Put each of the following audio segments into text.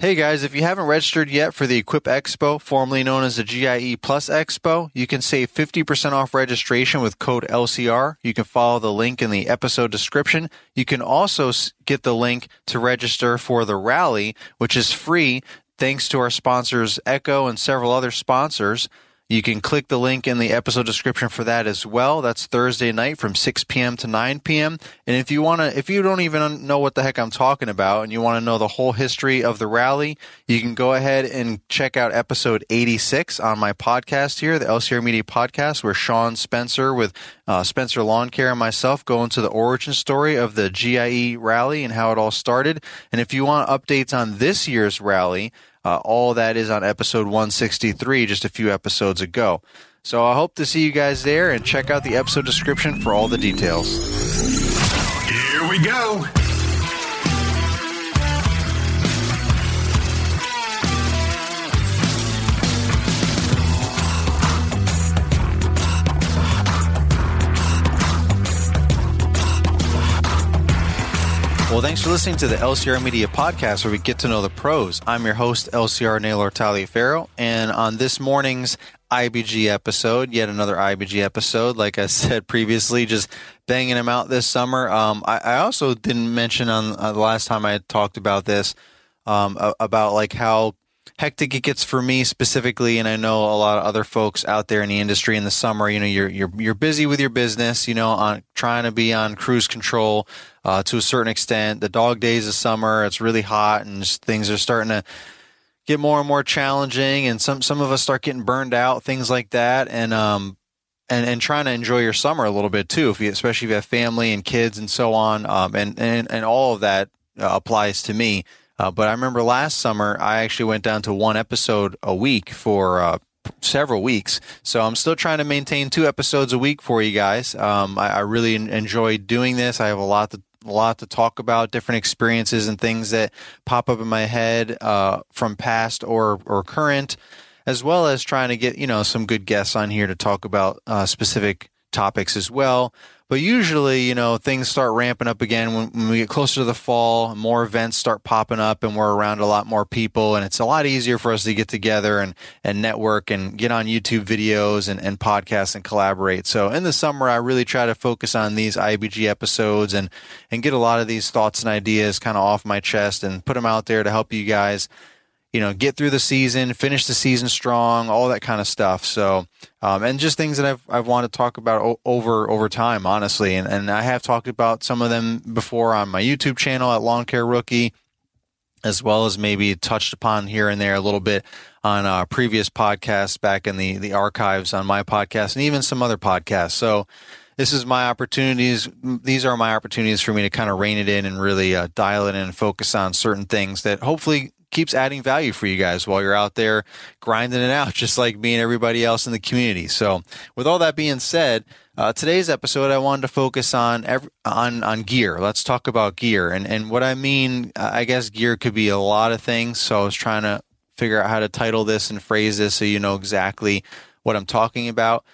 Hey guys, if you haven't registered yet for the Equip Expo, formerly known as the GIE Plus Expo, you can save 50% off registration with code LCR. You can follow the link in the episode description. You can also get the link to register for the rally, which is free thanks to our sponsors Echo and several other sponsors. You can click the link in the episode description for that as well. That's Thursday night from 6 p.m. to 9 p.m. And if you want to, if you don't even know what the heck I'm talking about and you want to know the whole history of the rally, you can go ahead and check out episode 86 on my podcast here, the LCR Media Podcast, where Sean Spencer with uh, Spencer Lawn Care and myself go into the origin story of the GIE rally and how it all started. And if you want updates on this year's rally, uh, all that is on episode 163, just a few episodes ago. So I hope to see you guys there and check out the episode description for all the details. Here we go. Well, thanks for listening to the LCR Media Podcast, where we get to know the pros. I'm your host, LCR Naylor Taliaferro, and on this morning's IBG episode, yet another IBG episode, like I said previously, just banging them out this summer. Um, I, I, also didn't mention on uh, the last time I talked about this um, about like how hectic it gets for me specifically, and I know a lot of other folks out there in the industry in the summer. You know, you're you're you're busy with your business. You know, on trying to be on cruise control uh, to a certain extent. The dog days of summer, it's really hot, and things are starting to get more and more challenging. And some some of us start getting burned out, things like that. And um, and, and trying to enjoy your summer a little bit too, if you, especially if you have family and kids and so on. Um, and, and, and all of that uh, applies to me. Uh, but I remember last summer, I actually went down to one episode a week for uh, several weeks. So I'm still trying to maintain two episodes a week for you guys. Um, I, I, really enjoy doing this. I have a lot to a lot to talk about, different experiences and things that pop up in my head uh, from past or or current, as well as trying to get you know some good guests on here to talk about uh, specific topics as well. But usually, you know, things start ramping up again when, when, we get closer to the fall. More events start popping up, and we're around a lot more people, and it's a lot easier for us to get together and and network and get on YouTube videos and, and podcasts and collaborate. So in the summer, I really try to focus on these IBG episodes and and get a lot of these thoughts and ideas kind of off my chest and put them out there to help you guys you know, get through the season, finish the season strong, all that kind of stuff. So, um, and just things that I've, I've wanted to talk about o- over, over time, honestly. And, and I have talked about some of them before on my YouTube channel at Lawn Care Rookie, as well as maybe touched upon here and there a little bit on uh, previous podcasts back in the, the archives on my podcast and even some other podcasts. So, this is my opportunities. These are my opportunities for me to kind of rein it in and really uh, dial it in and focus on certain things that hopefully keeps adding value for you guys while you're out there grinding it out, just like me and everybody else in the community. So, with all that being said, uh, today's episode I wanted to focus on every, on on gear. Let's talk about gear, and and what I mean, I guess gear could be a lot of things. So I was trying to figure out how to title this and phrase this so you know exactly what I'm talking about.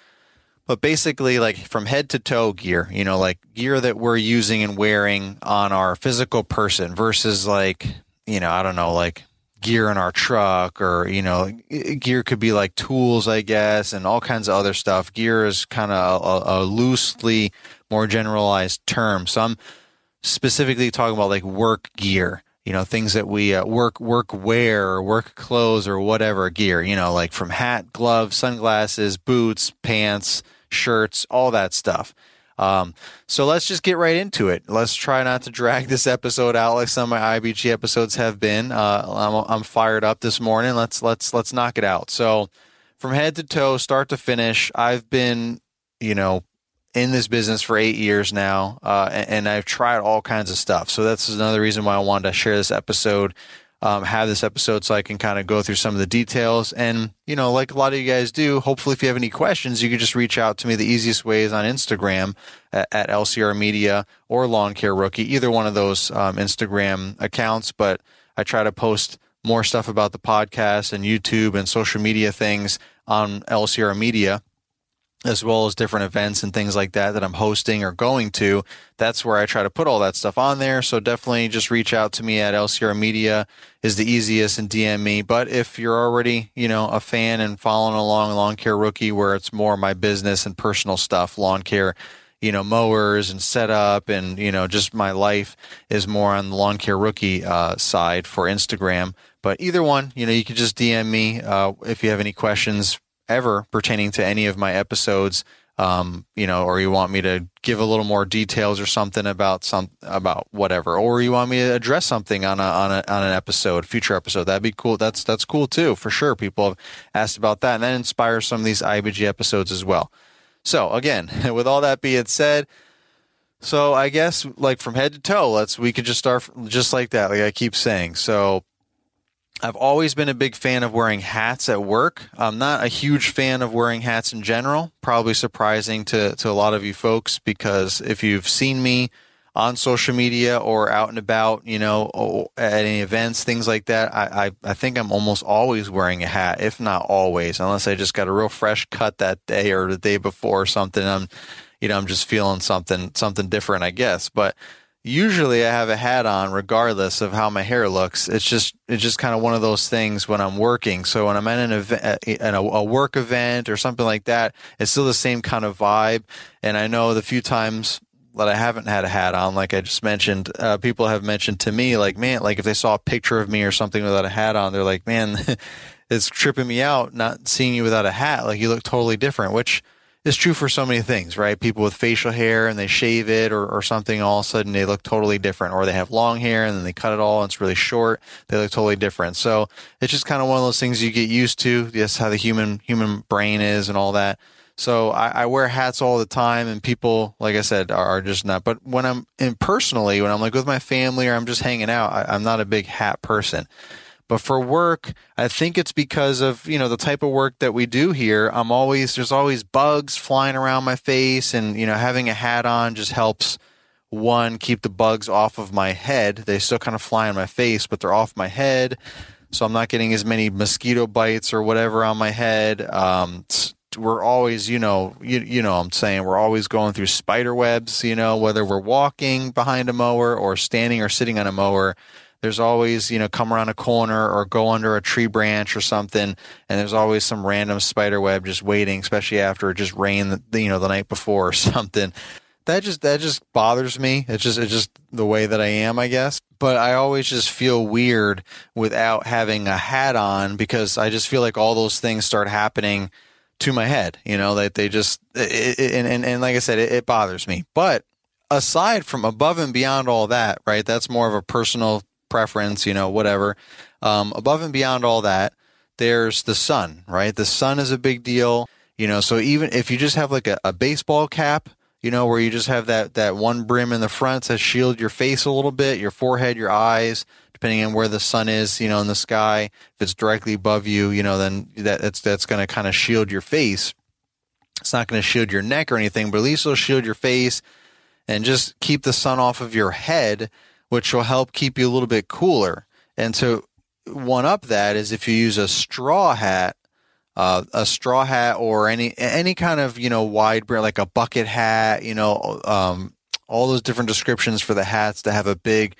But basically, like from head to toe gear, you know, like gear that we're using and wearing on our physical person versus like you know, I don't know, like gear in our truck or, you know, gear could be like tools, I guess, and all kinds of other stuff. Gear is kind of a, a, loosely more generalized term. So I'm specifically talking about like work gear, you know, things that we uh, work, work wear or work clothes or whatever gear, you know, like from hat, gloves, sunglasses, boots, pants, shirts, all that stuff. Um, so let's just get right into it. Let's try not to drag this episode out like some of my IBG episodes have been. Uh, I'm, I'm fired up this morning. Let's let's let's knock it out. So from head to toe, start to finish, I've been, you know, in this business for eight years now, uh, and, and, I've tried all kinds of stuff. So that's another reason why I wanted to share this episode um, have this episode so I can kind of go through some of the details. And, you know, like a lot of you guys do, hopefully if you have any questions, you can just reach out to me. The easiest way is on Instagram at, at LCR Media or Lawn Care Rookie, either one of those um, Instagram accounts. But I try to post more stuff about the podcast and YouTube and social media things on LCR Media. As well as different events and things like that that I'm hosting or going to. That's where I try to put all that stuff on there. So definitely just reach out to me at LCR Media is the easiest and DM me. But if you're already, you know, a fan and following along Lawn Care Rookie where it's more my business and personal stuff, lawn care, you know, mowers and setup and, you know, just my life is more on the Lawn Care Rookie uh, side for Instagram. But either one, you know, you can just DM me uh, if you have any questions ever pertaining to any of my episodes, um, you know, or you want me to give a little more details or something about some about whatever, or you want me to address something on a on a on an episode, future episode, that'd be cool. That's that's cool too, for sure. People have asked about that, and that inspires some of these IBG episodes as well. So again, with all that being said. So I guess like from head to toe, let's we could just start just like that, like I keep saying. So I've always been a big fan of wearing hats at work. I'm not a huge fan of wearing hats in general. Probably surprising to, to a lot of you folks because if you've seen me on social media or out and about, you know, at any events, things like that, I, I, I think I'm almost always wearing a hat, if not always, unless I just got a real fresh cut that day or the day before or something. I'm, you know, I'm just feeling something, something different, I guess. But usually I have a hat on regardless of how my hair looks. It's just it's just kind of one of those things when I'm working. So when I'm at an event, in a, a, work event or something like that, it's still the same kind of vibe. And I know the few times that I haven't had a hat on, like I just mentioned, uh, people have mentioned to me, like, man, like if they saw a picture of me or something without a hat on, they're like, man, it's tripping me out not seeing you without a hat. Like you look totally different, which is true for so many things, right? People with facial hair and they shave it or, or something, all of a sudden they look totally different. Or they have long hair and then they cut it all and it's really short. They look totally different. So it's just kind of one of those things you get used to. Just how the human human brain is and all that. So I, I, wear hats all the time, and people, like I said, are, are, just not. But when I'm in personally, when I'm like with my family or I'm just hanging out, I, I'm not a big hat person. But for work, I think it's because of, you know, the type of work that we do here. I'm always, there's always bugs flying around my face and, you know, having a hat on just helps one, keep the bugs off of my head. They still kind of fly on my face, but they're off my head. So I'm not getting as many mosquito bites or whatever on my head. Um, we're always, you know, you, you know, I'm saying we're always going through spider webs, you know, whether we're walking behind a mower or standing or sitting on a mower there's always you know come around a corner or go under a tree branch or something and there's always some random spider web just waiting especially after it just rained the, you know the night before or something. That just that just bothers me. It's just it's just the way that i am i guess. But i always just feel weird without having a hat on because i just feel like all those things start happening to my head you know that they just it, it, and, and, and like i said it, it bothers me. But aside from above and beyond all that right that's more of a personal preference, you know, whatever. Um, above and beyond all that, there's the sun, right? The sun is a big deal, you know. So even if you just have like a, a baseball cap, you know, where you just have that that one brim in the front to shield your face a little bit, your forehead, your eyes, depending on where the sun is, you know, in the sky. If it's directly above you, you know, then that, that's that's going to kind of shield your face. It's not going to shield your neck or anything, but at least it'll shield your face and just keep the sun off of your head which will help keep you a little bit cooler. And to one up that is if you use a straw hat, uh, a straw hat or any any kind of you know wide brim like a bucket hat, you know, um, all those different descriptions for the hats to have a big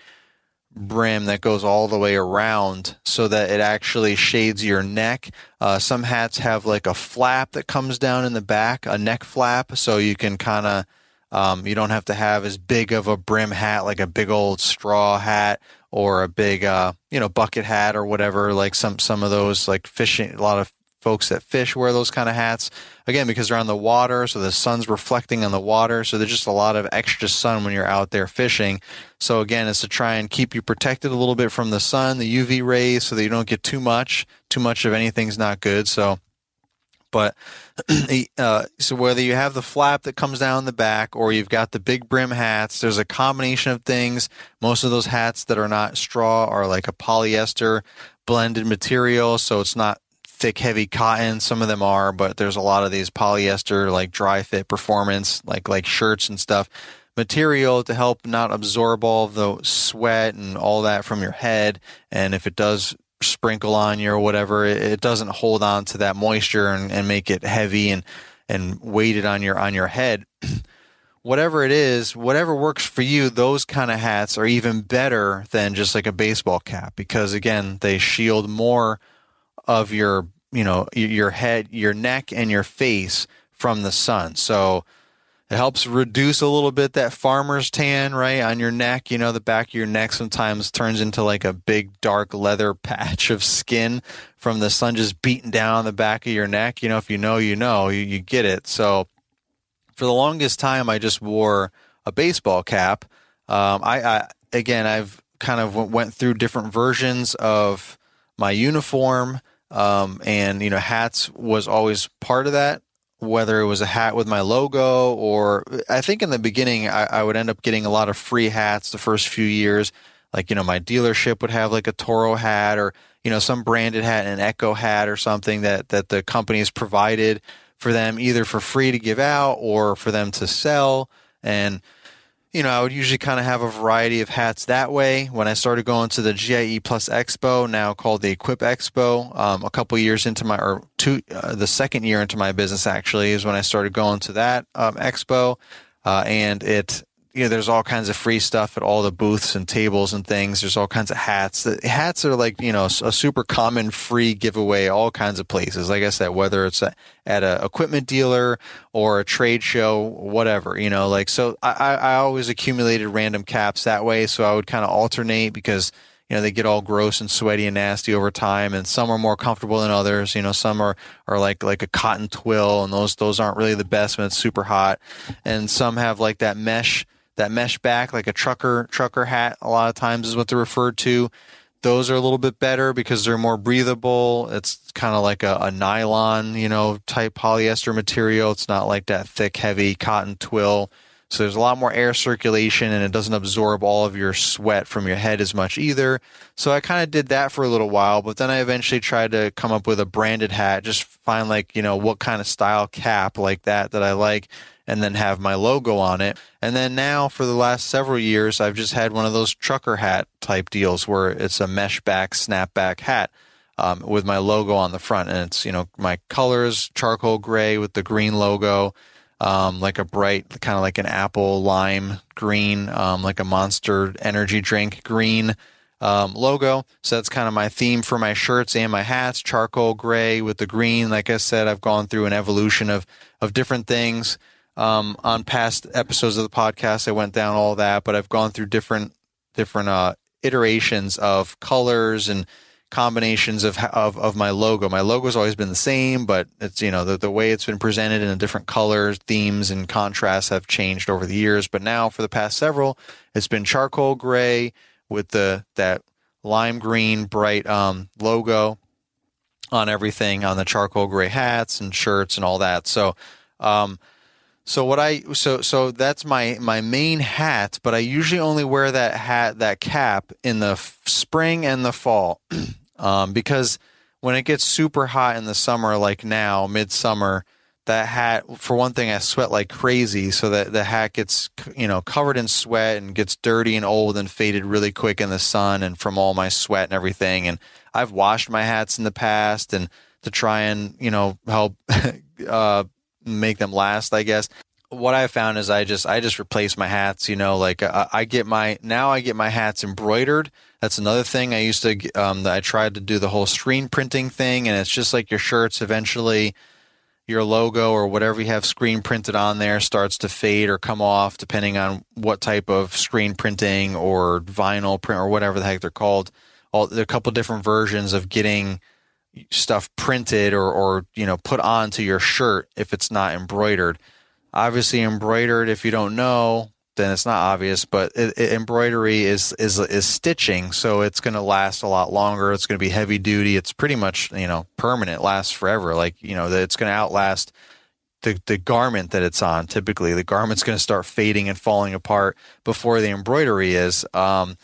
brim that goes all the way around so that it actually shades your neck. Uh, some hats have like a flap that comes down in the back, a neck flap, so you can kind of um, you don't have to have as big of a brim hat, like a big old straw hat or a big, uh, you know, bucket hat or whatever. Like some some of those, like fishing. A lot of folks that fish wear those kind of hats again because they're on the water, so the sun's reflecting on the water. So there's just a lot of extra sun when you're out there fishing. So again, it's to try and keep you protected a little bit from the sun, the UV rays, so that you don't get too much. Too much of anything's not good. So but uh, so whether you have the flap that comes down the back or you've got the big brim hats, there's a combination of things. Most of those hats that are not straw are like a polyester blended material, so it's not thick, heavy cotton. Some of them are, but there's a lot of these polyester, like dry fit performance, like like shirts and stuff material to help not absorb all the sweat and all that from your head. And if it does sprinkle on you or whatever, it, doesn't hold on to that moisture and, and make it heavy and and weighted on your on your head. whatever it is, whatever works for you, those kind of hats are even better than just like a baseball cap because again, they shield more of your, you know, your head, your neck and your face from the sun. So it helps reduce a little bit that farmer's tan, right, on your neck. You know, the back of your neck sometimes turns into like a big dark leather patch of skin from the sun just beating down the back of your neck. You know, if you know, you know, you, you get it. So for the longest time, I just wore a baseball cap. Um, I, I again, I've kind of went through different versions of my uniform, um, and you know, hats was always part of that. Whether it was a hat with my logo, or I think in the beginning, I, I would end up getting a lot of free hats the first few years. Like you know, my dealership would have like a Toro hat, or you know, some branded hat, an Echo hat, or something that that the companies provided for them either for free to give out or for them to sell. And, you know, I would usually kind of have a variety of hats that way. When I started going to the GIE Plus Expo, now called the Equip Expo, um, a couple years into my, or two, uh, the second year into my business actually is when I started going to that um, expo. Uh, and it you know, there's all kinds of free stuff at all the booths and tables and things. There's all kinds of hats. The hats are like, you know, a super common free giveaway, all kinds of places. Like I said, whether it's a, at a equipment dealer or a trade show, whatever, you know, like, so I, I always accumulated random caps that way. So I would kind of alternate because, you know, they get all gross and sweaty and nasty over time and some are more comfortable than others. You know, some are, are like, like a cotton twill and those, those aren't really the best when it's super hot. And some have like that mesh, that mesh back, like a trucker trucker hat. A lot of times is what they're referred to. Those are a little bit better because they're more breathable. It's kind of like a, a nylon, you know, type polyester material. It's not like that thick, heavy cotton twill. So there's a lot more air circulation and it doesn't absorb all of your sweat from your head as much either. So I kind of did that for a little while, but then I eventually tried to come up with a branded hat, just find like, you know, what kind of style cap like that that I like and then have my logo on it. And then now for the last several years, I've just had one of those trucker hat type deals where it's a mesh back, snapback hat. Um, with my logo on the front, and it's you know my colors charcoal gray with the green logo, um, like a bright kind of like an apple lime green, um, like a Monster Energy drink green um, logo. So that's kind of my theme for my shirts and my hats, charcoal gray with the green. Like I said, I've gone through an evolution of of different things. Um, on past episodes of the podcast, I went down all that, but I've gone through different different uh, iterations of colors and combinations of, of of my logo. My logo's always been the same, but it's you know the the way it's been presented in different colors, themes, and contrasts have changed over the years. But now, for the past several, it's been charcoal gray with the that lime green bright um, logo on everything on the charcoal gray hats and shirts and all that. So. Um, so what I so so that's my my main hat, but I usually only wear that hat that cap in the f- spring and the fall, um, because when it gets super hot in the summer, like now midsummer, that hat for one thing I sweat like crazy, so that the hat gets you know covered in sweat and gets dirty and old and faded really quick in the sun and from all my sweat and everything. And I've washed my hats in the past and to try and you know help uh, make them last, I guess. What I found is I just I just replace my hats. You know, like I, I get my now I get my hats embroidered. That's another thing I used to. Um, I tried to do the whole screen printing thing, and it's just like your shirts. Eventually, your logo or whatever you have screen printed on there starts to fade or come off, depending on what type of screen printing or vinyl print or whatever the heck they're called. All there are a couple different versions of getting stuff printed or, or you know put onto your shirt if it's not embroidered. Obviously, embroidered. If you don't know, then it's not obvious. But it, it, embroidery is is is stitching, so it's going to last a lot longer. It's going to be heavy duty. It's pretty much you know permanent, lasts forever. Like you know that it's going to outlast the the garment that it's on. Typically, the garment's going to start fading and falling apart before the embroidery is. Um,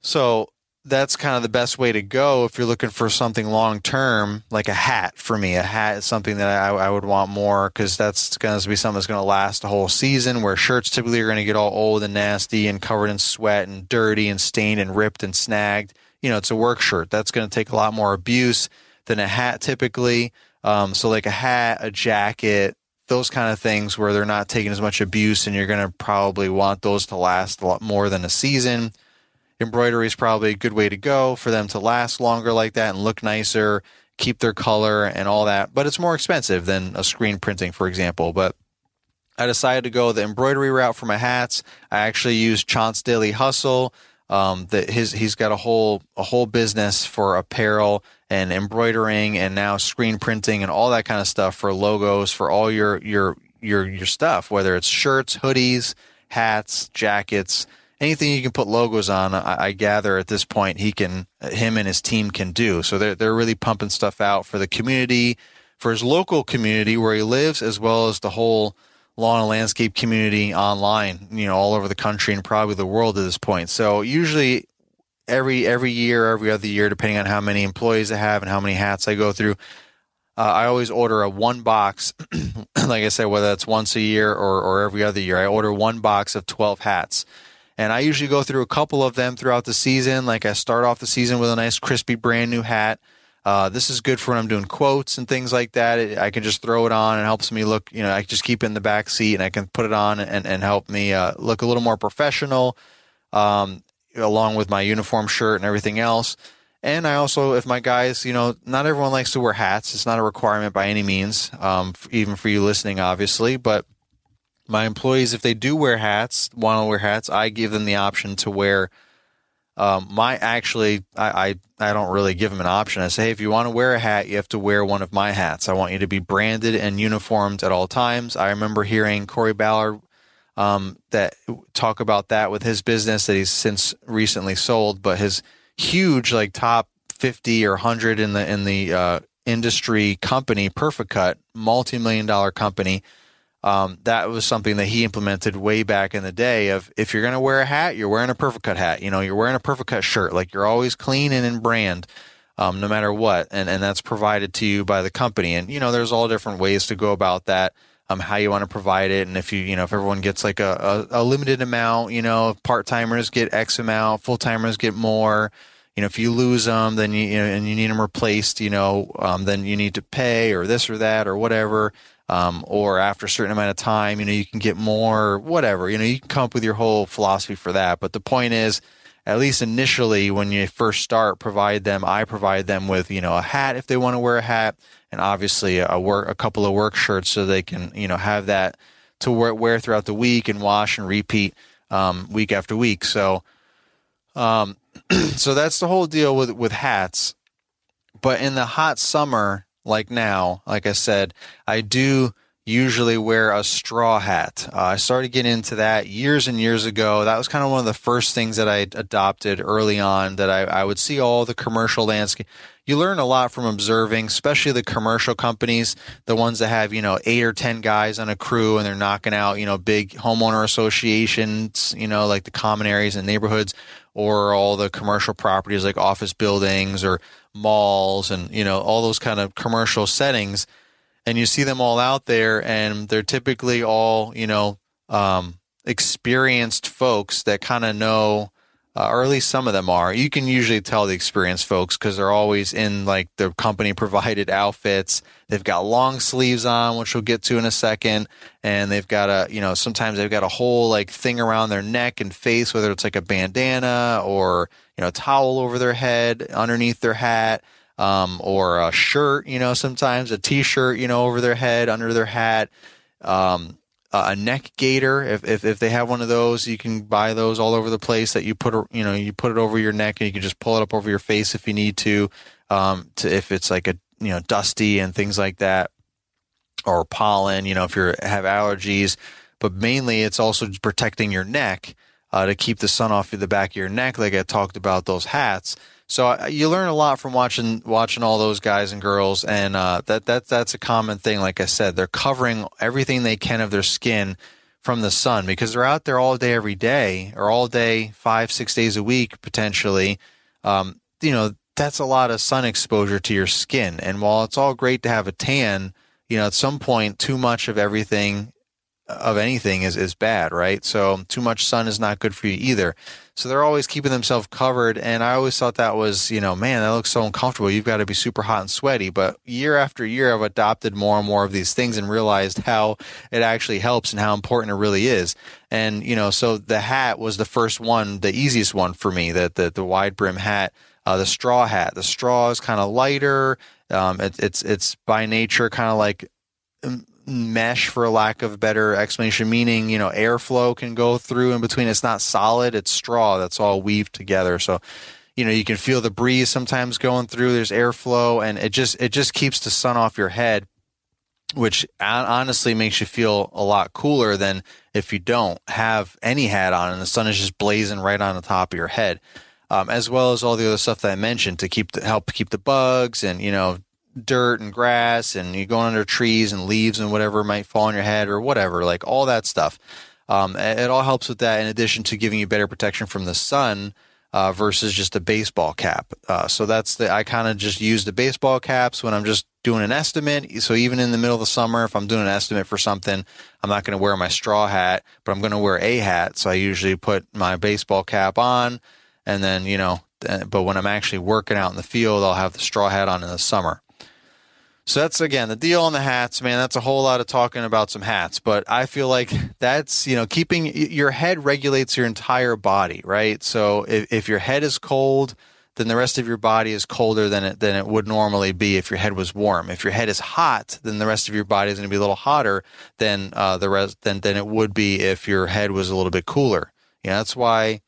so that's kind of the best way to go if you're looking for something long term, like a hat for me. A hat is something that I, I would want more because that's going to be something that's going to last a whole season. Where shirts typically are going to get all old and nasty and covered in sweat and dirty and stained and ripped and snagged. You know, it's a work shirt. That's going to take a lot more abuse than a hat typically. Um, so, like a hat, a jacket, those kind of things where they're not taking as much abuse and you're going to probably want those to last a lot more than a season. Embroidery is probably a good way to go for them to last longer like that and look nicer, keep their color and all that. But it's more expensive than a screen printing, for example. But I decided to go the embroidery route for my hats. I actually used Chance Daily Hustle. Um, that his he's got a whole a whole business for apparel and embroidering and now screen printing and all that kind of stuff for logos for all your your your your stuff, whether it's shirts, hoodies, hats, jackets, anything you can put logos on. I, I gather at this point he can him and his team can do. So they're they're really pumping stuff out for the community, for his local community where he lives, as well as the whole lawn and landscape community online, you know, all over the country and probably the world at this point. So usually every every year, every other year, depending on how many employees I have and how many hats I go through, uh, I always order a one box. like I said, whether that's once a year or, or every other year, I order one box of 12 hats. And I usually go through a couple of them throughout the season. Like I start off the season with a nice, crispy, brand new hat. Uh, this is good for when I'm doing quotes and things like that. It, I can just throw it on and helps me look, you know, I just keep it in the back seat and I can put it on and, and help me uh, look a little more professional, um, along with my uniform shirt and everything else. And I also, if my guys, you know, not everyone likes to wear hats. It's not a requirement by any means, um, even for you listening, obviously. But my employees, if they do wear hats, want to wear hats, I give them the option to wear um, my actually, I, I, I don't really give them an option. I say, hey, if you want to wear a hat, you have to wear one of my hats. I want you to be branded and uniformed at all times. I remember hearing Corey Ballard um, that talk about that with his business that he's since recently sold, but his huge like top fifty or hundred in the in the uh, industry company, Perficut, multi million dollar company um, that was something that he implemented way back in the day of if you're going to wear a hat you're wearing a Perficut hat. You know you're wearing a Perficut shirt. Like you're always clean and in brand um, no matter what. And and that's provided to you by the company. And you know there's all different ways to go about that um, how you want to provide it. And if you you know if everyone gets like a, a, a limited amount you know part-timers get x amount full-timers get more you know if you lose them then you, you know and you need them replaced you know um, then you need to pay or this or that or whatever um, or after a certain amount of time, you know, you can get more, whatever. You know, you can come up with your whole philosophy for that. But the point is, at least initially, when you first start, provide them. I provide them with, you know, a hat if they want to wear a hat, and obviously a work, a couple of work shirts so they can, you know, have that to wear, wear throughout the week and wash and repeat um, week after week. So, um, so that's the whole deal with with hats. But in the hot summer, like now, like I said, I do usually wear a straw hat. Uh, I started getting into that years and years ago. That was kind of one of the first things that I adopted early on that I, I would see all the commercial landscape. You learn a lot from observing, especially the commercial companies, the ones that have, you know, eight or 10 guys on a crew and they're knocking out, you know, big homeowner associations, you know, like the common areas and neighborhoods or all the commercial properties like office buildings or malls and you know all those kind of commercial settings and you see them all out there and they're typically all you know um, experienced folks that kind of know uh, or at least some of them are. You can usually tell the experienced folks because they're always in like the company provided outfits. They've got long sleeves on which we'll get to in a second and they've got a you know sometimes they've got a whole like thing around their neck and face whether it's like a bandana or you know, a towel over their head underneath their hat, um, or a shirt, you know, sometimes a t-shirt, you know, over their head, under their hat, um, a neck gaiter. If, if, if they have one of those, you can buy those all over the place that you put, you know, you put it over your neck and you can just pull it up over your face if you need to, um, to, if it's like a, you know, dusty and things like that or pollen, you know, if you have allergies, but mainly it's also protecting your neck uh, to keep the sun off the back of your neck, like I talked about those hats. So uh, you learn a lot from watching watching all those guys and girls, and uh, that that that's a common thing. Like I said, they're covering everything they can of their skin from the sun because they're out there all day, every day, or all day, five six days a week potentially. Um, you know, that's a lot of sun exposure to your skin. And while it's all great to have a tan, you know, at some point, too much of everything of anything is, is bad, right? So too much sun is not good for you either. So they're always keeping themselves covered. And I always thought that was, you know, man, that looks so uncomfortable. You've got to be super hot and sweaty. But year after year, I've adopted more and more of these things and realized how it actually helps and how important it really is. And, you know, so the hat was the first one, the easiest one for me, that the, the wide brim hat. Uh, the straw hat. The straw is kind of lighter. Um, it, it's it's by nature kind of like mesh for lack of better explanation meaning you know airflow can go through in between. It's not solid it's straw that's all weaved together. So you know you can feel the breeze sometimes going through. There's airflow and it just it just keeps the sun off your head which honestly makes you feel a lot cooler than if you don't have any hat on and the sun is just blazing right on the top of your head. Um, as well as all the other stuff that I mentioned to keep the, help keep the bugs and you know dirt and grass and you're going under trees and leaves and whatever might fall on your head or whatever, like all that stuff. Um, it all helps with that in addition to giving you better protection from the sun uh, versus just a baseball cap. Uh, so that's the, I kind of just use the baseball caps when I'm just doing an estimate. So even in the middle of the summer, if I'm doing an estimate for something, I'm not going to wear my straw hat, but I'm going to wear a hat. So I usually put my baseball cap on and then, you know, but when I'm actually working out in the field, I'll have the straw hat on in the summer. So that's again the deal on the hats, man. That's a whole lot of talking about some hats, but I feel like that's you know keeping your head regulates your entire body, right? So if, if your head is cold, then the rest of your body is colder than it than it would normally be if your head was warm. If your head is hot, then the rest of your body is going to be a little hotter than uh, the rest than than it would be if your head was a little bit cooler. You know, that's why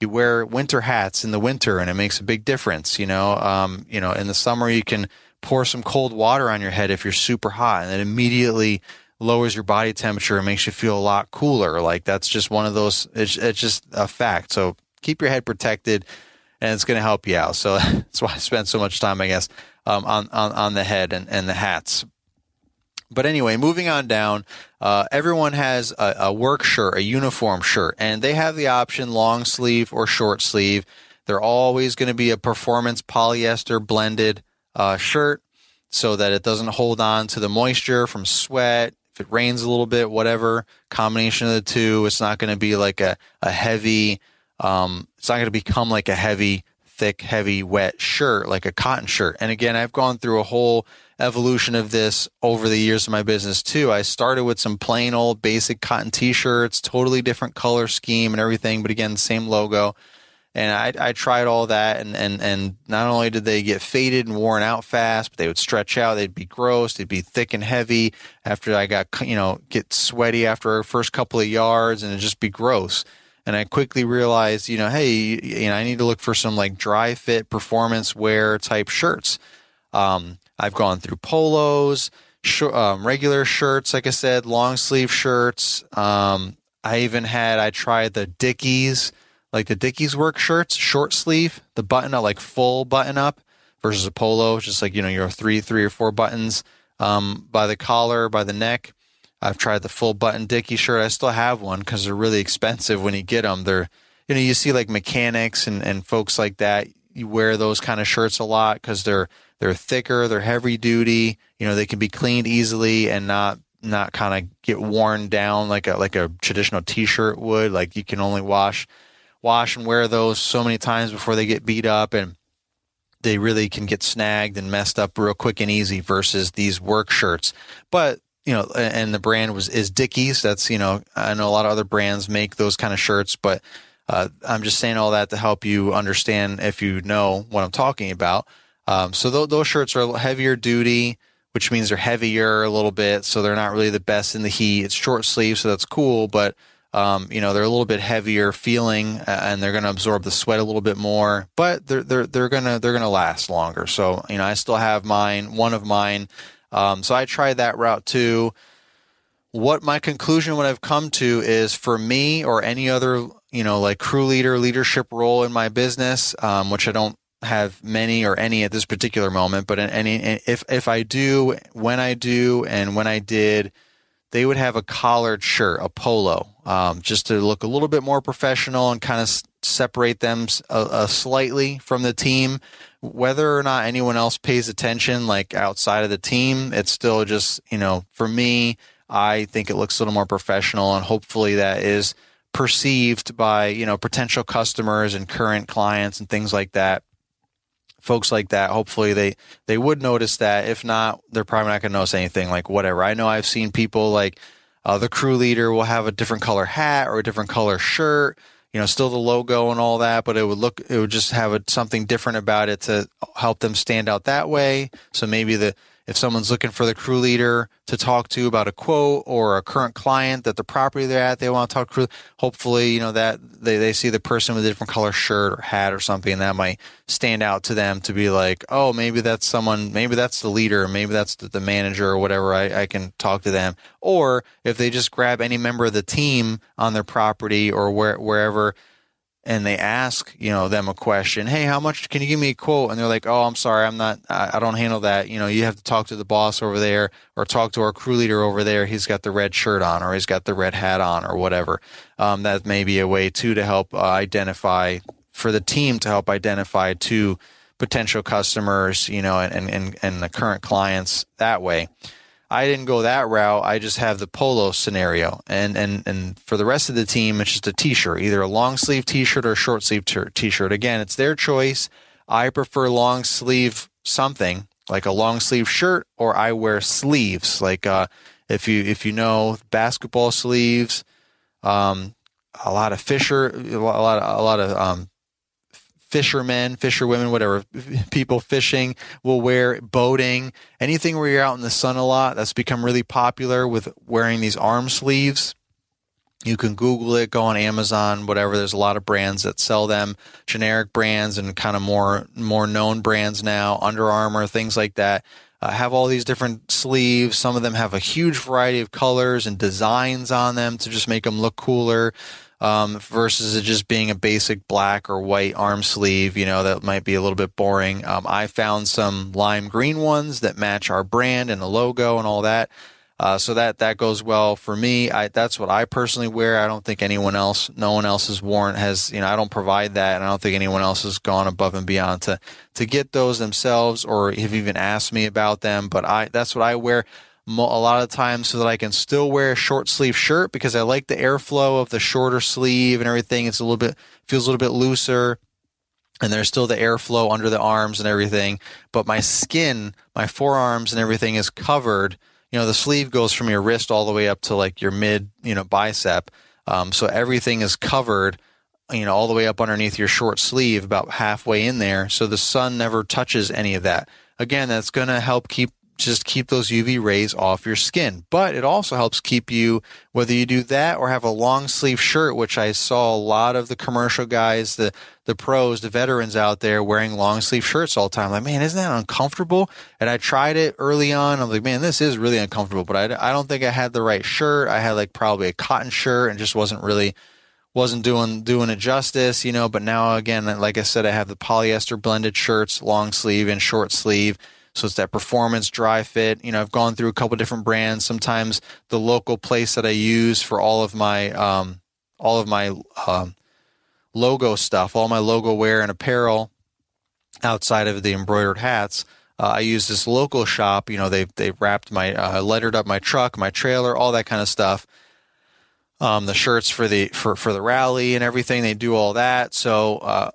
you wear winter hats in the winter, and it makes a big difference. You know, um, you know, in the summer you can pour some cold water on your head if you're super hot, and it immediately lowers your body temperature and makes you feel a lot cooler. Like that's just one of those. It's, it's just a fact. So keep your head protected, and it's going to help you out. So that's why I spend so much time, I guess, um, on, on on the head and, and the hats. But anyway, moving on down, uh, everyone has a, a, work shirt, a uniform shirt, and they have the option long sleeve or short sleeve. They're always going to be a performance polyester blended uh, shirt so that it doesn't hold on to the moisture from sweat. If it rains a little bit, whatever combination of the two, it's not going to be like a, a heavy, um, it's not going to become like a heavy, thick, heavy, wet shirt, like a cotton shirt. And again, I've gone through a whole evolution of this over the years of my business too. I started with some plain old basic cotton t-shirts, totally different color scheme and everything, but again, same logo and I, I tried all that and, and, and not only did they get faded and worn out fast but they would stretch out. They'd be gross. They'd be thick and heavy after i got you know get sweaty after our first couple of yards and it'd just be gross. And i quickly realized you know hey you know i need to look for some like dry fit performance wear type shirts. Um, i've gone through polos sh- um, regular shirts like i said long sleeve shirts. Um, i even had i tried the dickies like the Dickies work shirts, short sleeve, the button up like full button up versus a polo, just like you know your three, three or four buttons um, by the collar, by the neck. I've tried the full button Dickie shirt. I still have one because they're really expensive when you get them. They're you know you see like mechanics and and folks like that. You wear those kind of shirts a lot because they're they're thicker, they're heavy duty. You know they can be cleaned easily and not not kind of get worn down like a like a traditional t-shirt would. Like you can only wash wash and wear those so many times before they get beat up and they really can get snagged and messed up real quick and easy versus these work shirts. But you know, and the brand was is Dickies. That's you know, I know a lot of other brands make those kind of shirts, but uh, I'm just saying all that to help you understand if you know what I'm talking about. Um, so th- those shirts are heavier duty, which means they're heavier a little bit, so they're not really the best in the heat. It's short sleeve, so that's cool, but um, you know, they're a little bit heavier feeling, uh, and they're going to absorb the sweat a little bit more, but they're they're they're gonna they're gonna last longer. So you know, I still have mine, one of mine. Um, so I tried that route too. What my conclusion, what I've come to, is for me or any other, you know, like crew leader, leadership role in my business, um, which I don't have many or any at this particular moment, but any if if I do, when I do, and when I did they would have a collared shirt, a polo, um, just to look a little bit more professional and kind of s- separate them uh, slightly from the team. Whether or not anyone else pays attention, like outside of the team, it's still just, you know, for me, I think it looks a little more professional, and hopefully that is perceived by you know potential customers and current clients and things like that folks like that hopefully they they would notice that. If not they're probably not going to notice anything like whatever. I know i've seen people like uh, the crew leader will have a different color hat or a different color shirt you know still the logo and all that but it would look it would just have a, something different about it to help them stand out that way. So maybe the if someone's looking for the crew leader to talk to about a quote or a current client that the property they're at, they want to talk to. Hopefully, you know, that they, they see the person with a different color shirt or hat or something that might stand out to them to be like, oh, maybe that's someone, maybe that's the leader, maybe that's the, the manager or whatever. I, I can talk to them. Or if they just grab any member of the team on their property or where, wherever and they ask you know them a question hey how much can you give me a quote? And they're like oh i'm sorry i'm not I, I, don't handle that. You know you have to talk to the boss over there or talk to our crew leader over there. He's got the red shirt on or he's got the red hat on or whatever. Um, that may be a way too to help uh, identify for the team to help identify two potential customers you know and and, and the current clients that way I didn't go that route. I just have the polo scenario, and and and for the rest of the team, it's just a t-shirt, either a long sleeve t-shirt or a short sleeve t-shirt. Again, it's their choice. I prefer long sleeve something like a long sleeve shirt, or I wear sleeves. Like uh, if you if you know basketball sleeves, um, a lot of Fisher, a lot of, a lot of um, fishermen, fisherwomen, whatever people fishing will wear boating, anything where you're out in the sun a lot. That's become really popular with wearing these arm sleeves. You can Google it, go on Amazon, whatever. There's a lot of brands that sell them, generic brands and kind of more more known brands now, Under Armour, things like that. Uh, have all these different sleeves. Some of them have a huge variety of colors and designs on them to just make them look cooler um, versus it just being a basic black or white arm sleeve. You know, that might be a little bit boring. Um, I found some lime green ones that match our brand and the logo and all that. Uh, so that that goes well for me. I, that's what I personally wear. I don't think anyone else, no one else has worn has. You know, I don't provide that, and I don't think anyone else has gone above and beyond to to get those themselves or have even asked me about them. But I that's what I wear a lot of times so that I can still wear a short sleeve shirt because I like the airflow of the shorter sleeve and everything. It's a little bit feels a little bit looser and there's still the airflow under the arms and everything, but my skin, my forearms and everything is covered. You know, the sleeve goes from your wrist all the way up to like your mid, you know, bicep. Um, so everything is covered, you know, all the way up underneath your short sleeve, about halfway in there. So the sun never touches any of that. Again, that's going to help keep just keep those UV rays off your skin. But it also helps keep you, whether you do that or have a long sleeve shirt, which I saw a lot of the commercial guys, the, the pros, the veterans out there wearing long sleeve shirts all the time. Like, man, isn't that uncomfortable? And I tried it early on. I'm like, man, this is really uncomfortable, but I, I don't think I had the right shirt. I had like probably a cotton shirt and just wasn't really wasn't doing doing it justice, you know. But now again, like I said, I have the polyester blended shirts, long sleeve and short sleeve, so it's that performance dry fit. You know, I've gone through a couple different brands. Sometimes the local place that I use for all of my um, all of my um, logo stuff, all my logo wear and apparel outside of the embroidered hats. Uh, I use this local shop. You know, they they wrapped my uh, lettered up my truck, my trailer, all that kind of stuff. Um, the shirts for the for for the rally and everything. They do all that. So uh,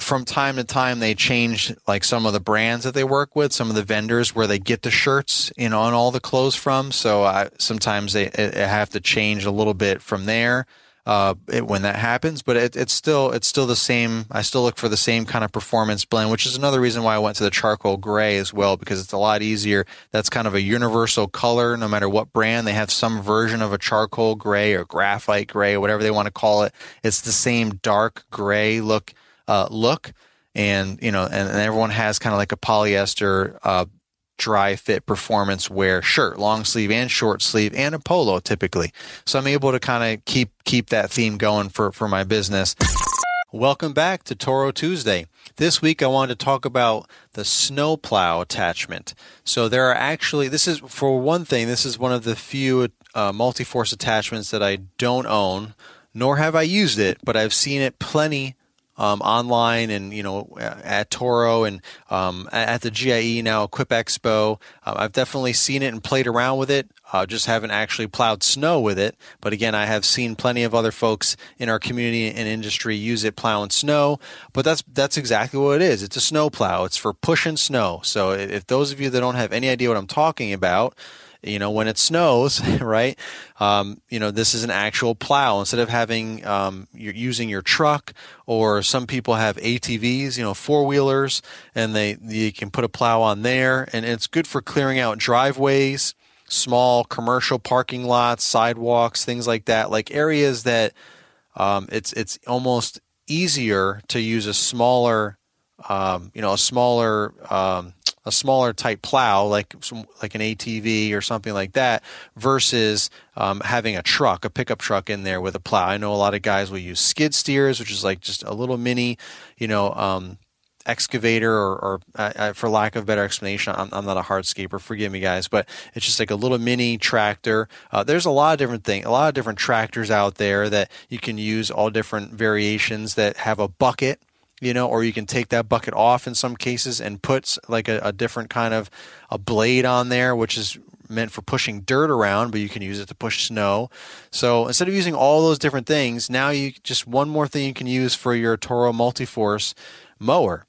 from time to time they change like some of the brands that they work with, some of the vendors where they get the shirts, know, on all the clothes from. So I, sometimes they, I have to change a little bit from there uh, it, when that happens. But it, it's still it's still the same. I still look for the same kind of performance blend, which is another reason why I went to the charcoal gray as well because it's a lot easier. That's kind of a universal color, no matter what brand. They have some version of a charcoal gray or graphite gray whatever they want to call it. It's the same dark gray look uh, look, and you know, and, and everyone has kind of like a polyester uh, dry fit performance wear shirt, long sleeve and short sleeve, and a polo typically. So I'm able to kind of keep keep that theme going for for my business. Welcome back to Toro Tuesday. This week I wanted to talk about the snowplow attachment. So there are actually this is for one thing this is one of the few uh, multi-force attachments that I don't own, nor have I used it, but I've seen it plenty um, online and you know at Toro and um, at the GIE now Equip Expo. Uh, I've definitely seen it and played around with it. Uh, just haven't actually plowed snow with it. But again, I have seen plenty of other folks in our community and industry use it plowing snow. But that's that's exactly what it is. It's a snow plow. It's for pushing snow. So if those of you that don't have any idea what I'm talking about, you know, when it snows, right? Um, you know, this is an actual plow instead of having um, you're using your truck or some people have ATVs, you know, four wheelers, and they you can put a plow on there, and it's good for clearing out driveways, small commercial parking lots, sidewalks, things like that, like areas that um, it's it's almost easier to use a smaller, um, you know, a smaller um, a smaller type plow like some, like an ATV or something like that versus um, having a truck, a pickup truck in there with a plow. I know a lot of guys will use skid steers, which is like just a little mini, you know, um, excavator or, or uh, for lack of better explanation I'm, I'm, not a hardscaper forgive me guys but it's just like a little mini tractor uh, there's a lot of different things a lot of different tractors out there that you can use all different variations that have a bucket you know, or you can take that bucket off in some cases and put like a, a different kind of a blade on there, which is meant for pushing dirt around, but you can use it to push snow. So instead of using all those different things, now you just one more thing you can use for your Toro Multiforce mower.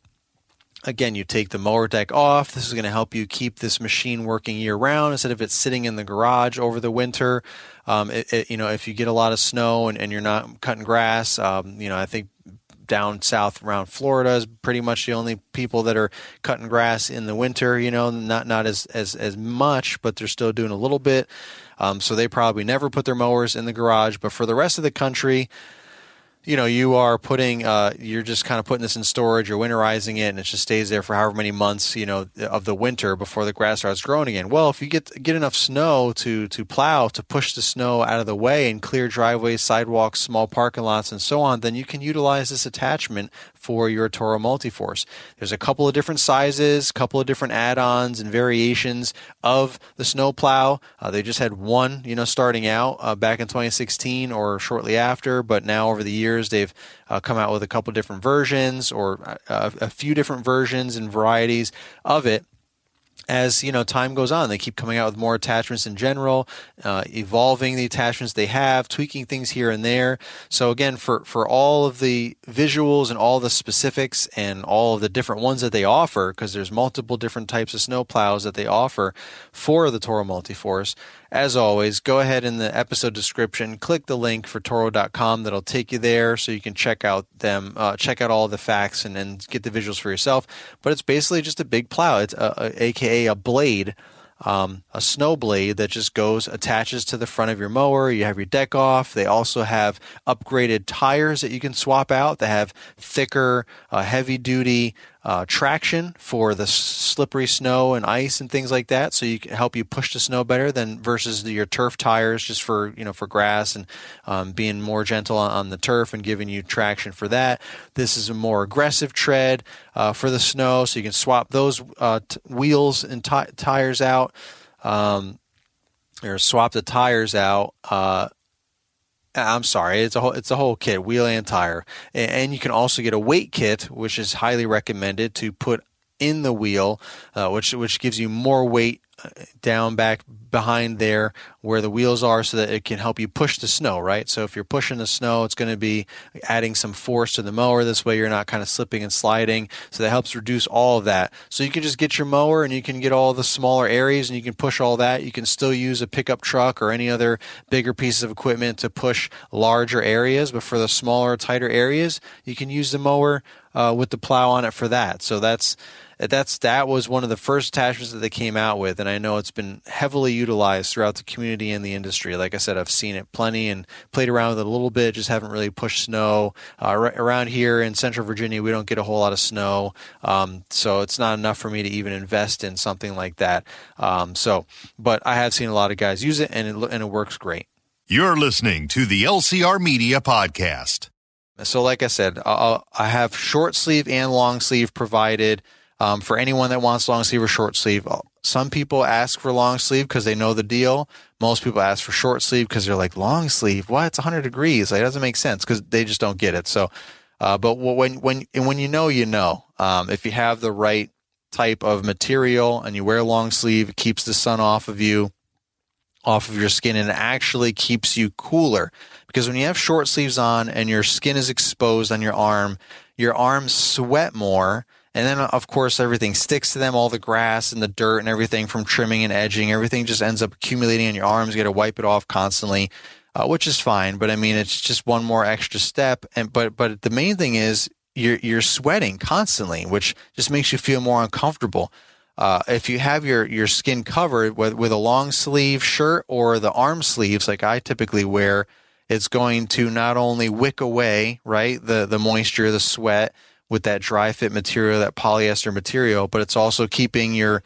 Again, you take the mower deck off. This is going to help you keep this machine working year round instead of it sitting in the garage over the winter. Um, it, it, you know, if you get a lot of snow and, and you're not cutting grass, um, you know, I think down south around Florida is pretty much the only people that are cutting grass in the winter. You know, not not as as as much, but they're still doing a little bit. Um, so they probably never put their mowers in the garage. But for the rest of the country, you know you are putting uh, you're just kind of putting this in storage you're winterizing it and it just stays there for however many months you know of the winter before the grass starts growing again well if you get get enough snow to to plow to push the snow out of the way and clear driveways sidewalks small parking lots and so on then you can utilize this attachment for your Toro Multiforce. There's a couple of different sizes, couple of different add-ons and variations of the snowplow. Uh, they just had one, you know, starting out uh, back in 2016 or shortly after, but now over the years they've uh, come out with a couple different versions or uh, a, a few different versions and varieties of it. As you know time goes on they keep coming out with more attachments in general uh, evolving the attachments they have tweaking things here and there. So again for for all of the visuals and all the specifics and all of the different ones that they offer because there's multiple different types of snow plows that they offer for the toro multiforce as always, go ahead in the episode description, click the link for Toro.com that'll take you there so you can check out them, uh, check out all the facts and, get the visuals for yourself. But it's basically just a big plow. It's a, a, AKA a blade um, a snow blade that just goes attaches to the front of your mower. You have your deck off. They also have upgraded tires that you can swap out. They have thicker, uh, heavy duty uh, traction for the slippery snow and ice and things like that. So you can help you push the snow better than versus the, your turf tires just for you know for grass and um, being more gentle on, on, the turf and giving you traction for that. This is a more aggressive tread uh, for the snow, so you can swap those uh, t- wheels and t- tires out. Um, or swap the tires out uh, I'm sorry, it's a whole it's a whole kit, wheel and tire, and you can also get a weight kit, which is highly recommended to put in the wheel, uh, which which gives you more weight down back behind there where the wheels are so that it can help you push the snow, right? So if you're pushing the snow, it's going to be adding some force to the mower. This way you're not kind of slipping and sliding. So that helps reduce all of that. So you can just get your mower and you can get all the smaller areas and you can push all that. You can still use a pickup truck or any other bigger pieces of equipment to push larger areas. But for the smaller, tighter areas, you can use the mower uh, with the plow on it for that. So that's that's that was one of the first attachments that they came out with, and I know it's been heavily utilized throughout the community and the industry. Like I said, I've seen it plenty and played around with it a little bit. Just haven't really pushed snow uh, around here in Central Virginia. We don't get a whole lot of snow, um, so it's not enough for me to even invest in something like that. Um, so, but I have seen a lot of guys use it, and it and it works great. You're listening to the LCR Media Podcast. So, like I said, I'll, I have short sleeve and long sleeve provided um, for anyone that wants long sleeve or short sleeve. Uh, some people ask for long sleeve because they know the deal. Most people ask for short sleeve because they're like, long sleeve? What? It's 100 degrees. Like, it doesn't make sense because they just don't get it. So Uh, but when when when you know, you know. Um, if you have the right type of material and you wear long sleeve, it keeps the sun off of you, off of your skin, and actually keeps you cooler. Because when you have short sleeves on and your skin is exposed on your arm, your arms sweat more. And then, of course, everything sticks to them, all the grass and the dirt and everything from trimming and edging, everything just ends up accumulating in your arms. You got to wipe it off constantly, uh, which is fine. But I mean, it's just one more extra step. And, but, but the main thing is you're, you're sweating constantly, which just makes you feel more uncomfortable. Uh, if you have your, your skin covered with, with a long sleeve shirt or the arm sleeves, like I typically wear, it's going to not only wick away, right, the, the moisture, the sweat with that dry fit material, that polyester material, but it's also keeping your,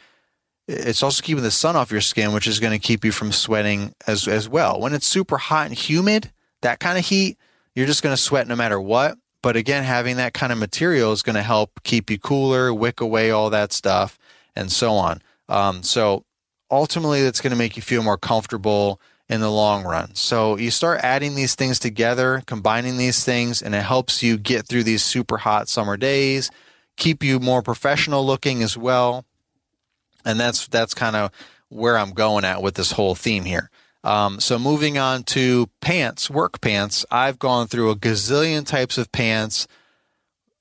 it's also keeping the sun off your skin, which is going to keep you from sweating as, as well. When it's super hot and humid, that kind of heat, you're just going to sweat no matter what. But again, having that kind of material is going to help keep you cooler, wick away all that stuff, and so on. Um, so ultimately, that's going to make you feel more comfortable in the long run. So you start adding these things together, combining these things, and it helps you get through these super hot summer days, keep you more professional looking as well. And that's that's kind of where I'm going at with this whole theme here. Um, so moving on to pants, work pants. I've gone through a gazillion types of pants.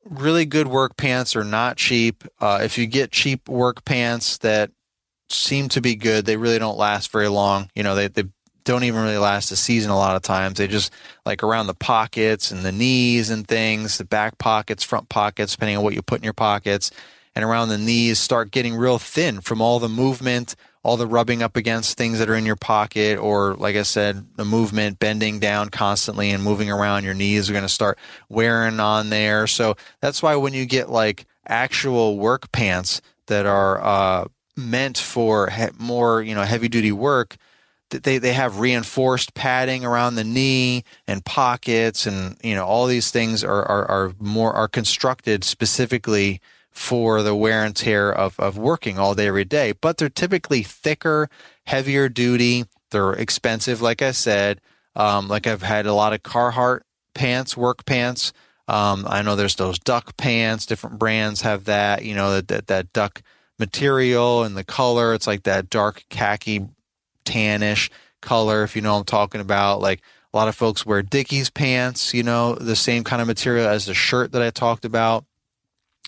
Really good work pants are not cheap. Uh, if you get cheap work pants that seem to be good, they really don't last very long. You know, they, they don't even really last a season a lot of times. They just like around the pockets and the knees and things, the back pockets, front pockets, depending on what you put in your pockets, and around the knees start getting real thin from all the movement, all the rubbing up against things that are in your pocket, or like I said, the movement, bending down constantly and moving around your knees are going to start wearing on there. So that's why when you get like actual work pants that are uh, meant for he- more, you know, heavy duty work, they, they have reinforced padding around the knee and pockets and you know all these things are, are, are more are constructed specifically for the wear and tear of, of working all day every day. But they're typically thicker heavier duty. They're expensive like i said. Um, like i've had a lot of carhartt pants work pants. Um, i know there's those duck pants. Different brands have that you know that, that, that duck material and the color. It's like that dark khaki tannish color, if you know what I'm talking about. Like a lot of folks wear Dickies pants, you know, the same kind of material as the shirt that I talked about.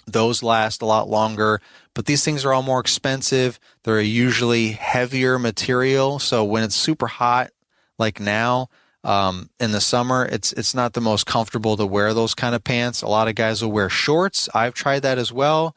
Those last a lot longer, but these things are all more expensive. They're usually heavier material. So when it's super hot, like now, um, in the summer, it's it's not the most comfortable to wear those kind of pants. A lot of guys will wear shorts. I've tried that as well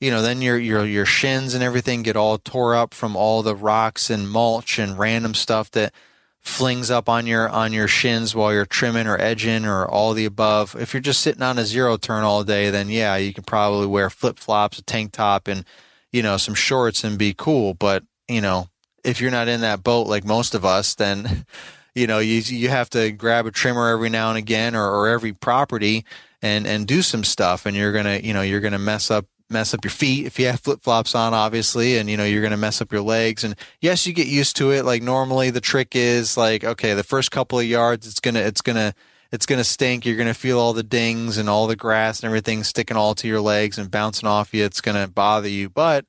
you know, then your your your shins and everything get all tore up from all the rocks and mulch and random stuff that flings up on your on your shins while you're trimming or edging or all the above. If you're just sitting on a zero turn all day, then yeah, you can probably wear flip flops, a tank top, and you know some shorts and be cool. But you know, if you're not in that boat like most of us, then you know you you have to grab a trimmer every now and again or, or every property and and do some stuff, and you're gonna you know you're gonna mess up mess up your feet if you have flip flops on, obviously, and you know you're going to mess up your legs. And yes, you get used to it. Like normally, the trick is like, okay, the first couple of yards, it's gonna, it's gonna, it's gonna stink. You're gonna feel all the dings and all the grass and everything sticking all to your legs and bouncing off you. It's gonna bother you, but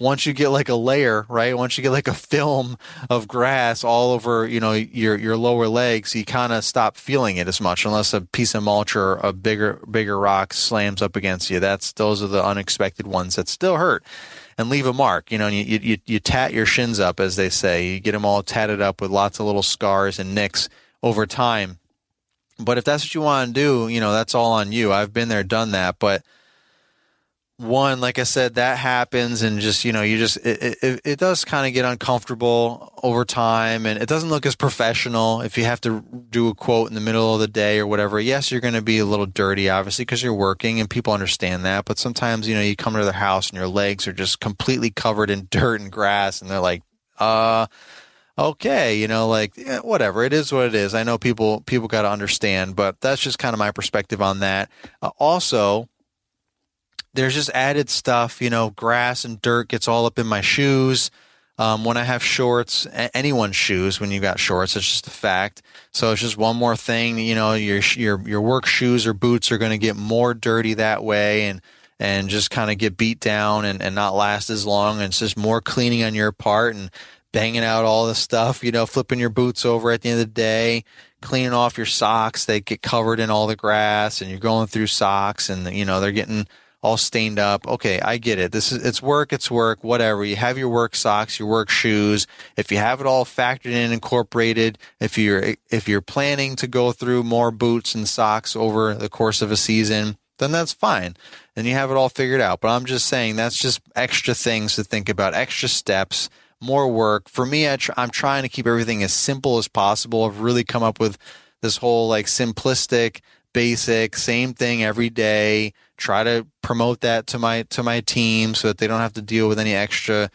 once you get like a layer, right? Once you get like a film of grass all over, you know, your your lower legs, you kind of stop feeling it as much unless a piece of mulch or a bigger bigger rock slams up against you. That's those are the unexpected ones that still hurt and leave a mark. You know, you you you tat your shins up as they say. You get them all tatted up with lots of little scars and nicks over time. But if that's what you want to do, you know, that's all on you. I've been there, done that, but one, like I said, that happens, and just you know, you just it it, it does kind of get uncomfortable over time, and it doesn't look as professional if you have to do a quote in the middle of the day or whatever. Yes, you're going to be a little dirty, obviously, because you're working, and people understand that. But sometimes, you know, you come to their house and your legs are just completely covered in dirt and grass, and they're like, uh okay, you know, like yeah, whatever. It is what it is. I know people people got to understand, but that's just kind of my perspective on that. Uh, also, there's just added stuff, you know, grass and dirt gets all up in my shoes. Um, when I have shorts, anyone's shoes, when you've got shorts, it's just a fact. So it's just one more thing. You know, your your your work shoes or boots are going to get more dirty that way, and and just kind of get beat down and, and not last as long. And it's just more cleaning on your part and banging out all the stuff. You know, flipping your boots over at the end of the day, cleaning off your socks. They get covered in all the grass, and you're going through socks, and you know they're getting all stained up. Okay, I get it. This is it's work, it's work, whatever. You have your work socks, your work shoes. If you have it all factored in, incorporated, if you're if you're planning to go through more boots and socks over the course of a season, then that's fine. And you have it all figured out. But I'm just saying that's just extra things to think about, extra steps, more work. For me, I am trying to keep everything as simple as possible. I've really come up with this whole like simplistic, basic, same thing every day try to promote that to my to my team so that they don't have to deal with any extra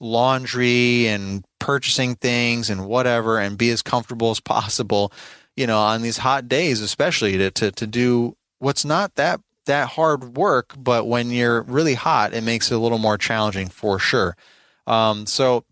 laundry and purchasing things and whatever and be as comfortable as possible you know on these hot days especially to to, to do what's not that that hard work but when you're really hot it makes it a little more challenging for sure. Um, so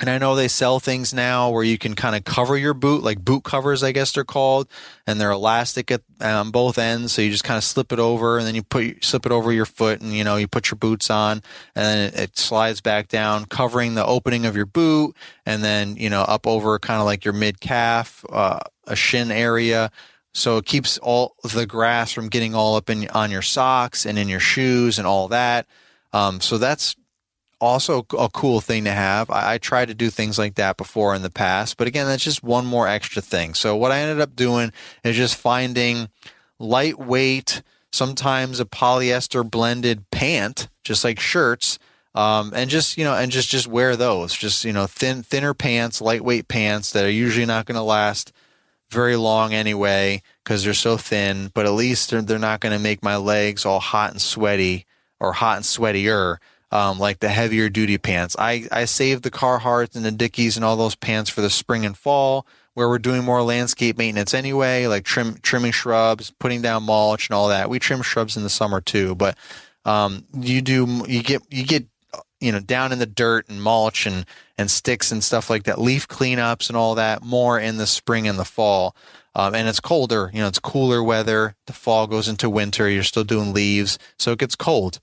and I know they sell things now where you can kind of cover your boot, like boot covers, I guess they're called, and they're elastic at um, both ends. So you just kind of slip it over, and then you put slip it over your foot, and you know you put your boots on, and then it, it slides back down, covering the opening of your boot, and then you know up over kind of like your mid calf, uh, a shin area. So it keeps all the grass from getting all up in on your socks and in your shoes and all that. Um, so that's also a cool thing to have. I, I tried to do things like that before in the past, but again, that's just one more extra thing. So what I ended up doing is just finding lightweight, sometimes a polyester blended pant, just like shirts. Um, and just you know, and just just wear those. Just you know, thin thinner pants, lightweight pants that are usually not going to last very long anyway because they're so thin. But at least they're, they're not going to make my legs all hot and sweaty or hot and sweatier um, like the heavier duty pants. I, I saved the Carhartt and the Dickies and all those pants for the spring and fall where we're doing more landscape maintenance anyway, like trim, trimming shrubs, putting down mulch and all that. We trim shrubs in the summer too, but um, you do you get you get you know down in the dirt and mulch and and sticks and stuff like that, leaf cleanups and all that more in the spring and the fall. Um, and it's colder, you know, it's cooler weather. The fall goes into winter. You're still doing leaves, so it gets cold.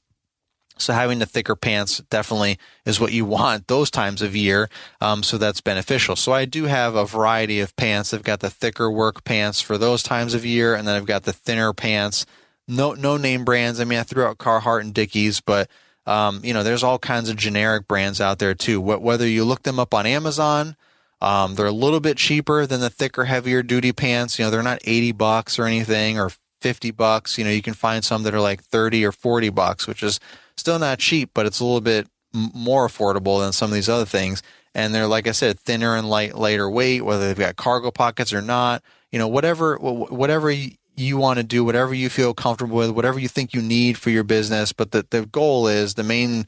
So having the thicker pants definitely is what you want those times of year. Um, so that's beneficial. So I do have a variety of pants. I've got the thicker work pants for those times of year, and then I've got the thinner pants. No, no name brands. I mean, I threw out Carhartt and Dickies, but um, you know, there's all kinds of generic brands out there too. Whether you look them up on Amazon, um, they're a little bit cheaper than the thicker, heavier duty pants. You know, they're not 80 bucks or anything or 50 bucks. You know, you can find some that are like 30 or 40 bucks, which is still not cheap, but it's a little bit more affordable than some of these other things. And they're, like I said, thinner and light, lighter weight, whether they've got cargo pockets or not. You know, whatever, whatever you want to do, whatever you feel comfortable with, whatever you think you need for your business. But the, the goal is the main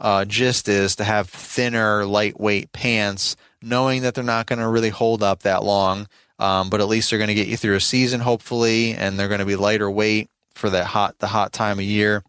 uh, gist is to have thinner, lightweight pants, knowing that they're not going to really hold up that long. Um, but at least they're going to get you through a season, hopefully, and they're going to be lighter weight for that hot, the hot time of year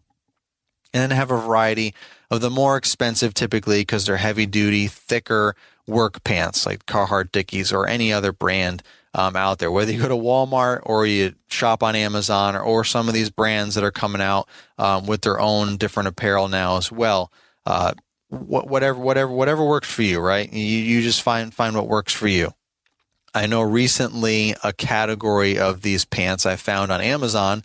and then have a variety of the more expensive, typically because they're heavy duty, thicker work pants like Carhartt, Dickies, or any other brand um, out there. Whether you go to Walmart or you shop on Amazon or, or some of these brands that are coming out um, with their own different apparel now as well. Uh, whatever, whatever, whatever works for you, right? You, you just find find what works for you. I know recently a category of these pants I found on Amazon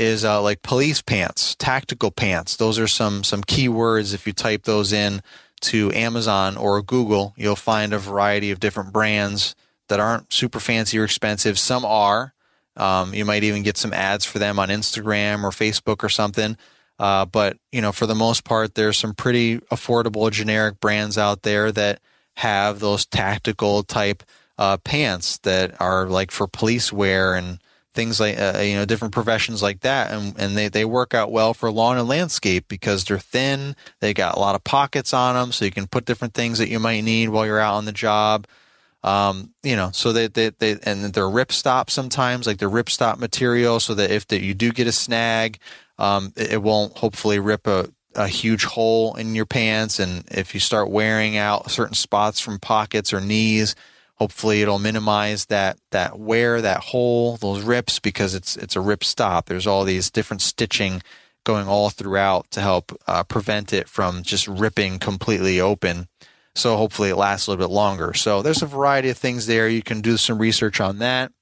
is uh, like police pants, tactical pants. Those are some some keywords. If you type those in to Amazon or Google, you'll find a variety of different brands that aren't super fancy or expensive. Some are. Um, you might even get some ads for them on Instagram or Facebook or something. Uh, but you know, for the most part, there's some pretty affordable generic brands out there that have those tactical type uh, pants that are like for police wear and things like uh, you know different professions like that and, and they, they work out well for lawn and landscape because they're thin they got a lot of pockets on them so you can put different things that you might need while you're out on the job um, you know so they, they, they and they're rip stop sometimes like the rip stop material so that if the, you do get a snag um, it, it, won't hopefully rip a a huge hole in your pants. And if you start wearing out certain spots from pockets or knees, hopefully it'll minimize that that wear, that hole, those rips because it's it's a rip stop. There's all these different stitching going all throughout to help uh, prevent it from just ripping completely open. So hopefully it lasts a little bit longer. So there's a variety of things there. You can do some research on that.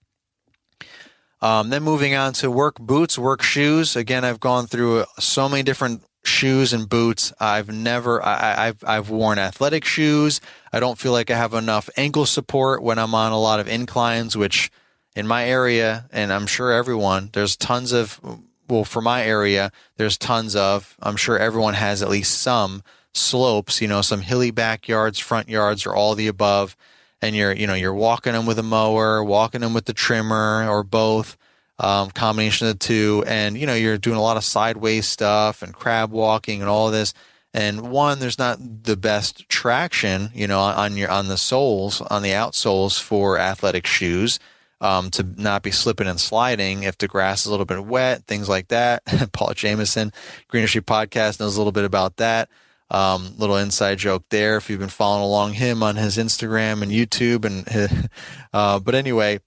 Um, then moving on to work boots, work shoes. Again, I've gone through so many different shoes and boots. I've never, I, have I've worn athletic shoes. I don't feel like I have enough ankle support when I'm on a lot of inclines, which in my area, and I'm sure everyone, there's tons of, well, for my area, there's tons of, I'm sure everyone has at least some slopes, you know, some hilly backyards, front yards, or all the above. And you're, you know, you're walking them with a mower, walking them with the trimmer, or both um, combination of the two. And, you know, you're doing a lot of sideways stuff and crab walking and all this. And one, there's not the best traction, you know, on your, on the soles, on the outsoles for athletic shoes. Um, to not be slipping and sliding if the grass is a little bit wet, things like that. Paul Jamison, Green Industry Podcast knows a little bit about that. Um, little inside joke there if you've been following along him on his Instagram and YouTube and uh, but anyway,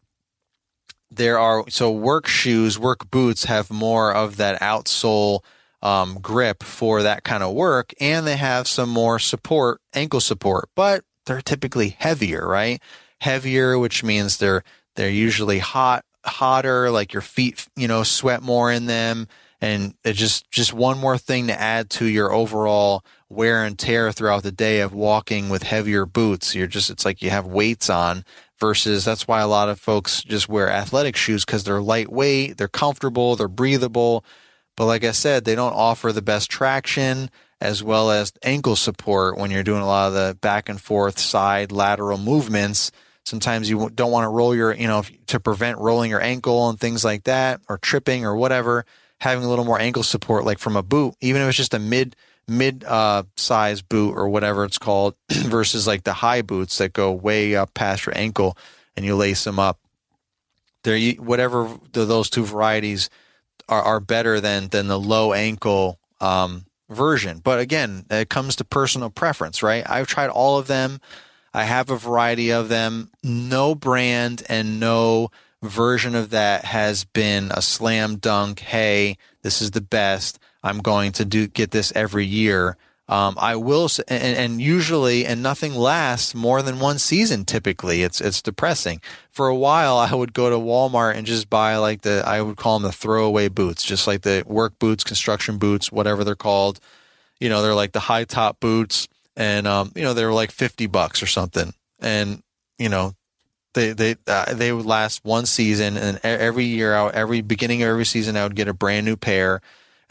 there are so work shoes, work boots have more of that outsole um, grip for that kind of work, and they have some more support, ankle support, but they're typically heavier, right? Heavier, which means they're they're usually hot, hotter, like your feet, you know, sweat more in them, and it's just just one more thing to add to your overall wear and tear throughout the day of walking with heavier boots. You're just it's like you have weights on versus that's why a lot of folks just wear athletic shoes because they're lightweight, they're comfortable, they're breathable. But like I said, they don't offer the best traction as well as ankle support when you're doing a lot of the back and forth side lateral movements. Sometimes you don't want to roll your, you know, to prevent rolling your ankle and things like that or tripping or whatever. Having a little more ankle support, like from a boot, even if it's just a mid mid uh, size boot or whatever it's called versus like the high boots that go way up past your ankle and you lace them up. There, whatever the, those two varieties are, are better than than the low ankle um, version. But again, it comes to personal preference, right? I've tried all of them. I have a variety of them. No brand and no version of that has been a slam dunk. Hey, this is the best. I'm going to do get this every year. Um, I will, and, and, usually, and nothing lasts more than one season. Typically, it's it's depressing. For a while, I would go to Walmart and just buy like the I would call them the throwaway boots, just like the work boots, construction boots, whatever they're called. You know, they're like the high top boots, and um, you know they're like fifty bucks or something, and you know they they uh, they would last one season, and every year, out every beginning of every season, I would get a brand new pair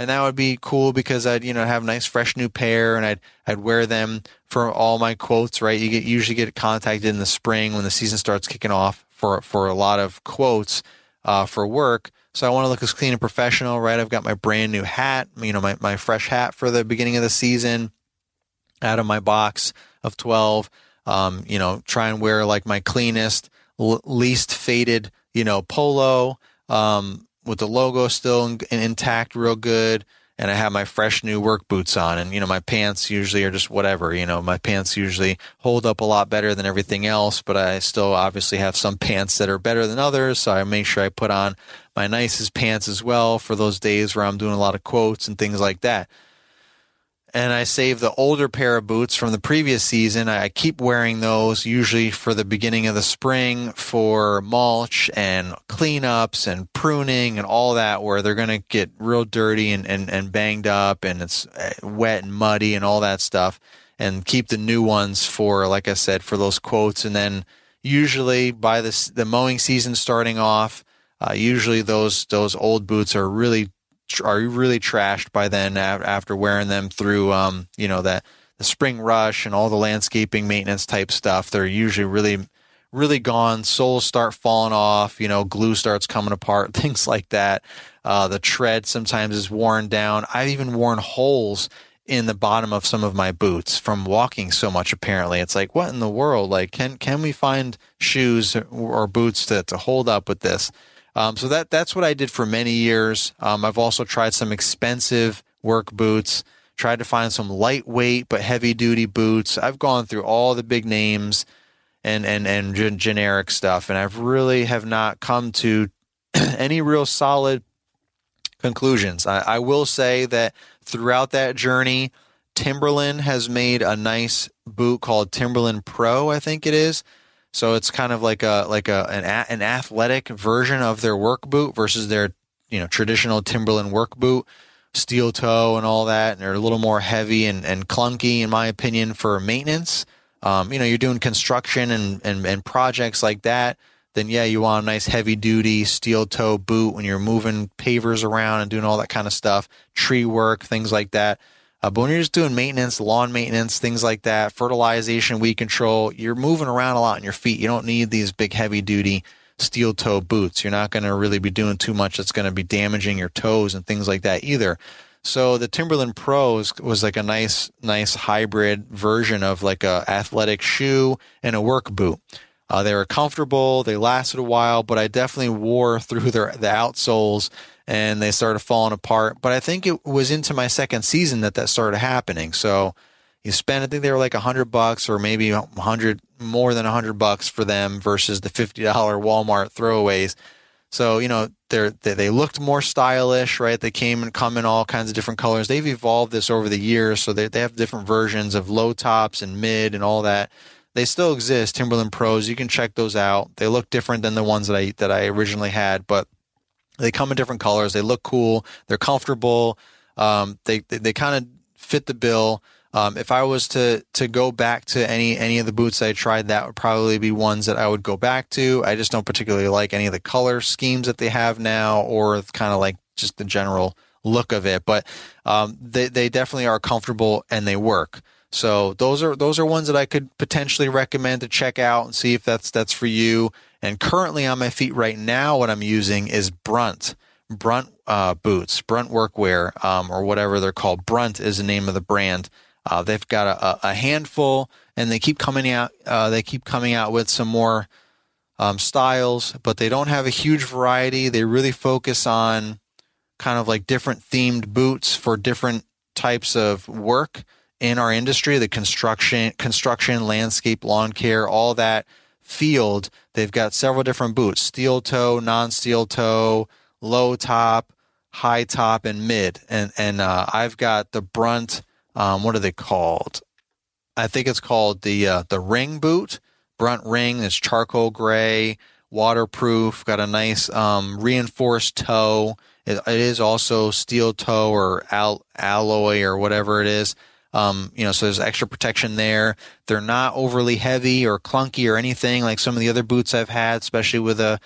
and that would be cool because I'd you know have a nice fresh new pair and I'd I'd wear them for all my quotes right? You get usually get contacted in the spring when the season starts kicking off for for a lot of quotes uh, for work. So I want to look as clean and professional right? I've got my brand new hat you know my, my fresh hat for the beginning of the season out of my box of 12 um, you know try and wear like my cleanest l- least faded you know polo. Um, with the logo still in, intact, real good. And I have my fresh new work boots on. And, you know, my pants usually are just whatever. You know, my pants usually hold up a lot better than everything else, but I still obviously have some pants that are better than others. So I make sure I put on my nicest pants as well for those days where I'm doing a lot of quotes and things like that and I save the older pair of boots from the previous season. I keep wearing those usually for the beginning of the spring for mulch and cleanups and pruning and all that, where they're going to get real dirty and, and, and banged up and it's uh, wet and muddy and all that stuff. And keep the new ones for, like I said, for those quotes. And then usually by this, the mowing season starting off, uh, usually those those old boots are really are you really trashed by then after wearing them through um, you know that the spring rush and all the landscaping maintenance type stuff? They're usually really really gone. Soles start falling off you know glue starts coming apart things like that. Uh, the tread sometimes is worn down. I've even worn holes in the bottom of some of my boots from walking so much apparently. It's like what in the world? Like can can we find shoes or boots to, to hold up with this um, so that that's what I did for many years. Um, I've also tried some expensive work boots, tried to find some lightweight but heavy duty boots. I've gone through all the big names and and and g- generic stuff, and I've really have not come to any real solid conclusions. I, I will say that throughout that journey, Timberland has made a nice boot called Timberland Pro, I think it is. So it's kind of like a like a an, an athletic version of their work boot versus their you know traditional Timberland work boot, steel toe and all that, and they're a little more heavy and, and clunky in my opinion for maintenance. Um, you know, you're doing construction and, and and projects like that. Then yeah, you want a nice heavy duty steel toe boot when you're moving pavers around and doing all that kind of stuff, tree work, things like that. Uh, but when you're just doing maintenance, lawn maintenance, things like that, fertilization, weed control, you're moving around a lot on your feet. You don't need these big, heavy duty steel toe boots. You're not going to really be doing too much that's going to be damaging your toes and things like that either. So the Timberland Pros was like a nice, nice hybrid version of like a athletic shoe and a work boot. Uh, they were comfortable. They lasted a while, but I definitely wore through their the outsoles and they started falling apart. But I think it was into my second season that that started happening. So you spend, I think they were like a hundred bucks or maybe a hundred more than a hundred bucks for them versus the fifty dollar Walmart throwaways. So you know they're, they they looked more stylish, right? They came and come in all kinds of different colors. They've evolved this over the years, so they they have different versions of low tops and mid and all that. They still exist, Timberland Pros. You can check those out. They look different than the ones that I that I originally had, but they come in different colors. They look cool. They're comfortable. Um, they they, they kind of fit the bill. Um, if I was to to go back to any any of the boots I tried, that would probably be ones that I would go back to. I just don't particularly like any of the color schemes that they have now, or kind of like just the general look of it. But um, they they definitely are comfortable and they work. So those are those are ones that I could potentially recommend to check out and see if that's that's for you. And currently on my feet right now, what I'm using is Brunt. Brunt uh, boots, Brunt workwear, um, or whatever they're called. Brunt is the name of the brand. Uh, they've got a, a, handful, and they keep coming out. Uh, they keep coming out with some more um, styles, but they don't have a huge variety. They really focus on kind of like different themed boots for different types of work in our industry. The construction, construction, landscape, lawn care, all that field, they've got several different boots steel toe, non steel toe, low top, high top, and mid. And, and uh, I've got the Brunt, um, what are they called? I think it's called the uh, the Marin boot. Brunt Marin is charcoal gray, waterproof, got a nice um, reinforced toe. It, it is also steel toe or al- alloy or whatever it is. Um, you know, so there's extra protection there. They're not overly heavy or clunky or anything like some of the other boots I've had, especially with a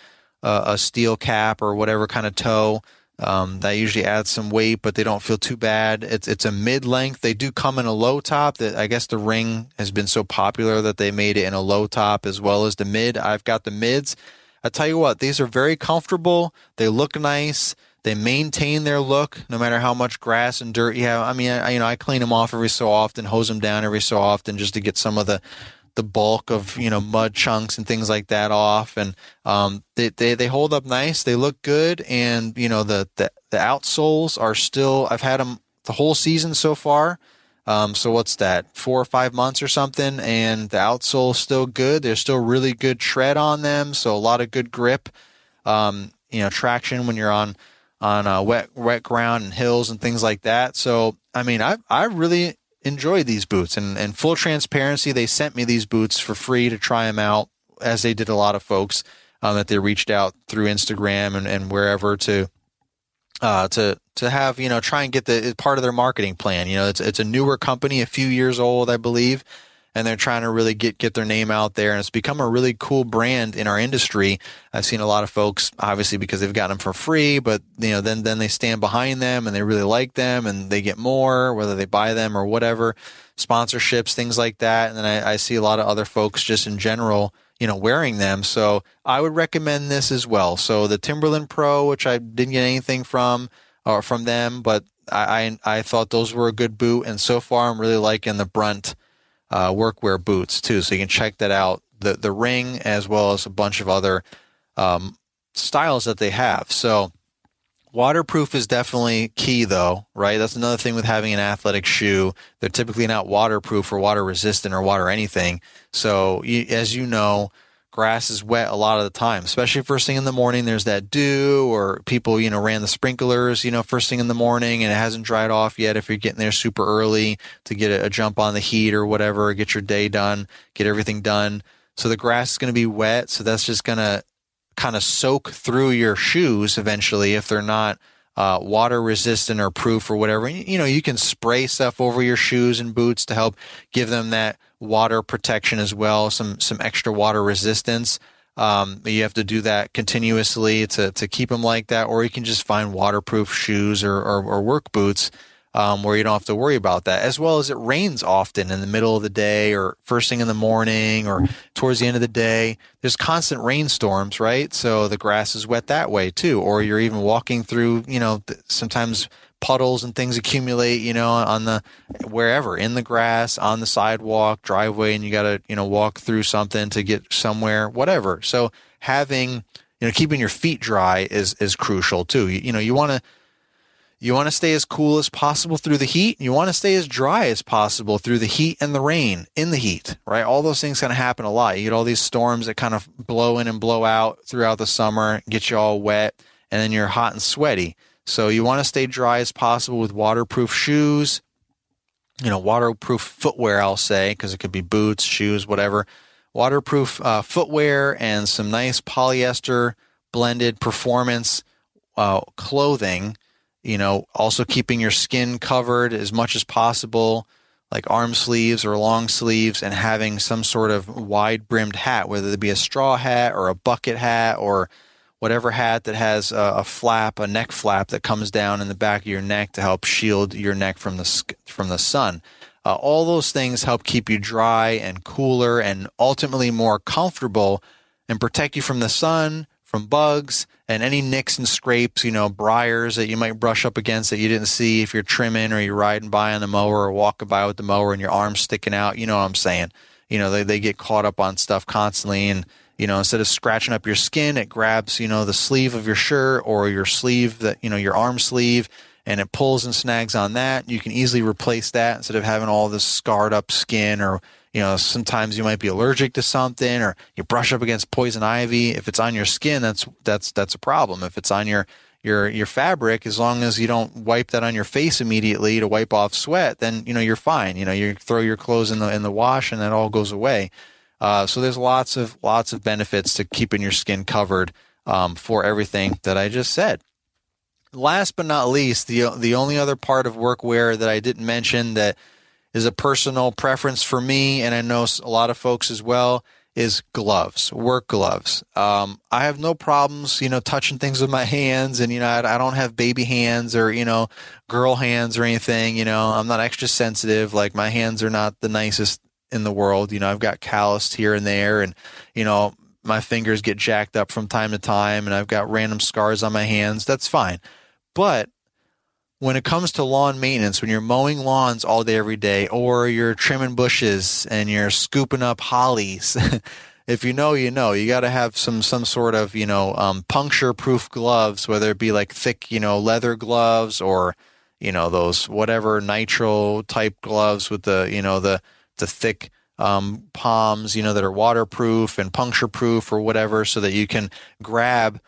a, a steel cap or whatever kind of toe. Um, that usually adds some weight, but they don't feel too bad. It's it's a mid length. They do come in a low top. That I guess the Marin has been so popular that they made it in a low top as well as the mid. I've got the mids. I tell you what, these are very comfortable. They look nice. They maintain their look no matter how much grass and dirt you have. I mean, I, you know, I clean them off every so often, hose them down every so often just to get some of the the bulk of you know mud chunks and things like that off. And um, they, they they hold up nice. They look good. And you know the the, the outsoles are still i've had them the whole season so far. Um, so what's that four or five months or something? And the outsole is still good. There's still really good tread on them. So a lot of good grip. Um, you know traction when you're on on uh, wet wet ground and hills and things like that. So I mean, I I really enjoyed these boots, and and full transparency, they sent me these boots for free to try them out, as they did a lot of folks um, that they reached out through Instagram and, and wherever to uh, to to have you know try and get the part of their marketing plan. You know, it's it's a newer company, a few years old, I believe and they're trying to really get get their name out there. And it's become a really cool brand in our industry. I've seen a lot of folks obviously because they've gotten them for free but you know then then they stand behind them and they really like them and they get more whether they buy them or whatever sponsorships things like that. And then I, I see a lot of other folks just in general you know wearing them. So i would recommend this as well. So the timberland pro which i didn't get anything from or from them but I, I, I thought those were a good boot, and so far I'm really liking the Brunt uh, workwear boots too. So you can check that out. The the Marin as well as a bunch of other um, styles that they have. So Waterproof is definitely key, though, right? That's another thing with having an athletic shoe. They're typically not waterproof or water resistant or water anything. So, you, as you know, grass is wet a lot of the time, especially first thing in the morning. There's that dew, or people, you know, ran the sprinklers, you know, first thing in the morning and it hasn't dried off yet. If you're getting there super early to get a, a jump on the heat or whatever, get your day done, get everything done. So the grass is going to be wet. So that's just going to kind of soak through your shoes eventually if they're not uh, water resistant or proof or whatever. You know, you can spray stuff over your shoes and boots to help give them that water protection as well, some some extra water resistance. Um, you have to do that continuously to to keep them like that, or you can just find waterproof shoes or, or, or work boots um, where you don't have to worry about that. As well as it rains often in the middle of the day or first thing in the morning or towards the end of the day. There's constant rainstorms, right? So the grass is wet that way too. Or you're even walking through, you know, sometimes puddles and things accumulate, you know, on the wherever in the grass, on the sidewalk, driveway, and you got to, you know, walk through something to get somewhere, whatever. So having, you know, keeping your feet dry is is crucial too. You, you know, you want to you want to stay as cool as possible through the heat. You want to stay as dry as possible through the heat and the rain in the heat, right? All those things kind of happen a lot. You get all these storms that kind of blow in and blow out throughout the summer, get you all wet, and then you're hot and sweaty. So you want to stay dry as possible with waterproof shoes, you know, waterproof footwear, I'll say, because it could be boots, shoes, whatever. Waterproof uh, footwear and some nice polyester blended performance uh, clothing you know, also keeping your skin covered as much as possible, like arm sleeves or long sleeves, and having some sort of wide brimmed hat, whether it be a straw hat or a bucket hat or whatever hat that has a, a, flap, a neck flap that comes down in the back of your neck to help shield your neck from the from the sun. Uh, all those things help keep you dry and cooler and ultimately more comfortable and protect you from the sun, from bugs, and any nicks and scrapes, you know, briars that you might brush up against that you didn't see if you're trimming or you're riding by on the mower or walking by with the mower and your arms sticking out. You know what I'm saying? You know, they, they get caught up on stuff constantly. And, you know, instead of scratching up your skin, it grabs, you know, the sleeve of your shirt or your sleeve that, you know, your arm sleeve and it pulls and snags on that. You can easily replace that instead of having all this scarred up skin or, you know, sometimes you might be allergic to something or you brush up against poison ivy. If it's on your skin, that's that's that's a problem. If it's on your your your fabric, as long as you don't wipe that on your face immediately to wipe off sweat, then you know you're fine. You know, you throw your clothes in the in the wash and that all goes away. Uh, so there's lots of lots of benefits to keeping your skin covered um, for everything that I just said. Last but not least, the the only other part of workwear that I didn't mention that is a personal preference for me, and I know a lot of folks as well, is gloves, work gloves. Um, I have no problems, you know, touching things with my hands, and you know, I, I, don't have baby hands or you know, girl hands or anything. You know, I'm not extra sensitive. Like my hands are not the nicest in the world. You know, I've got calloused here and there, and you know, my fingers get jacked up from time to time, and I've got random scars on my hands. That's fine, but when it comes to lawn maintenance, when you're mowing lawns all day, every day, or you're trimming bushes and you're scooping up hollies, if you know, you know, you got to have some, some sort of, you know, um, puncture proof gloves, whether it be like thick, you know, leather gloves or, you know, those whatever nitrile type gloves with the, you know, the, the thick, um, palms, you know, that are waterproof and puncture proof or whatever, so that you can grab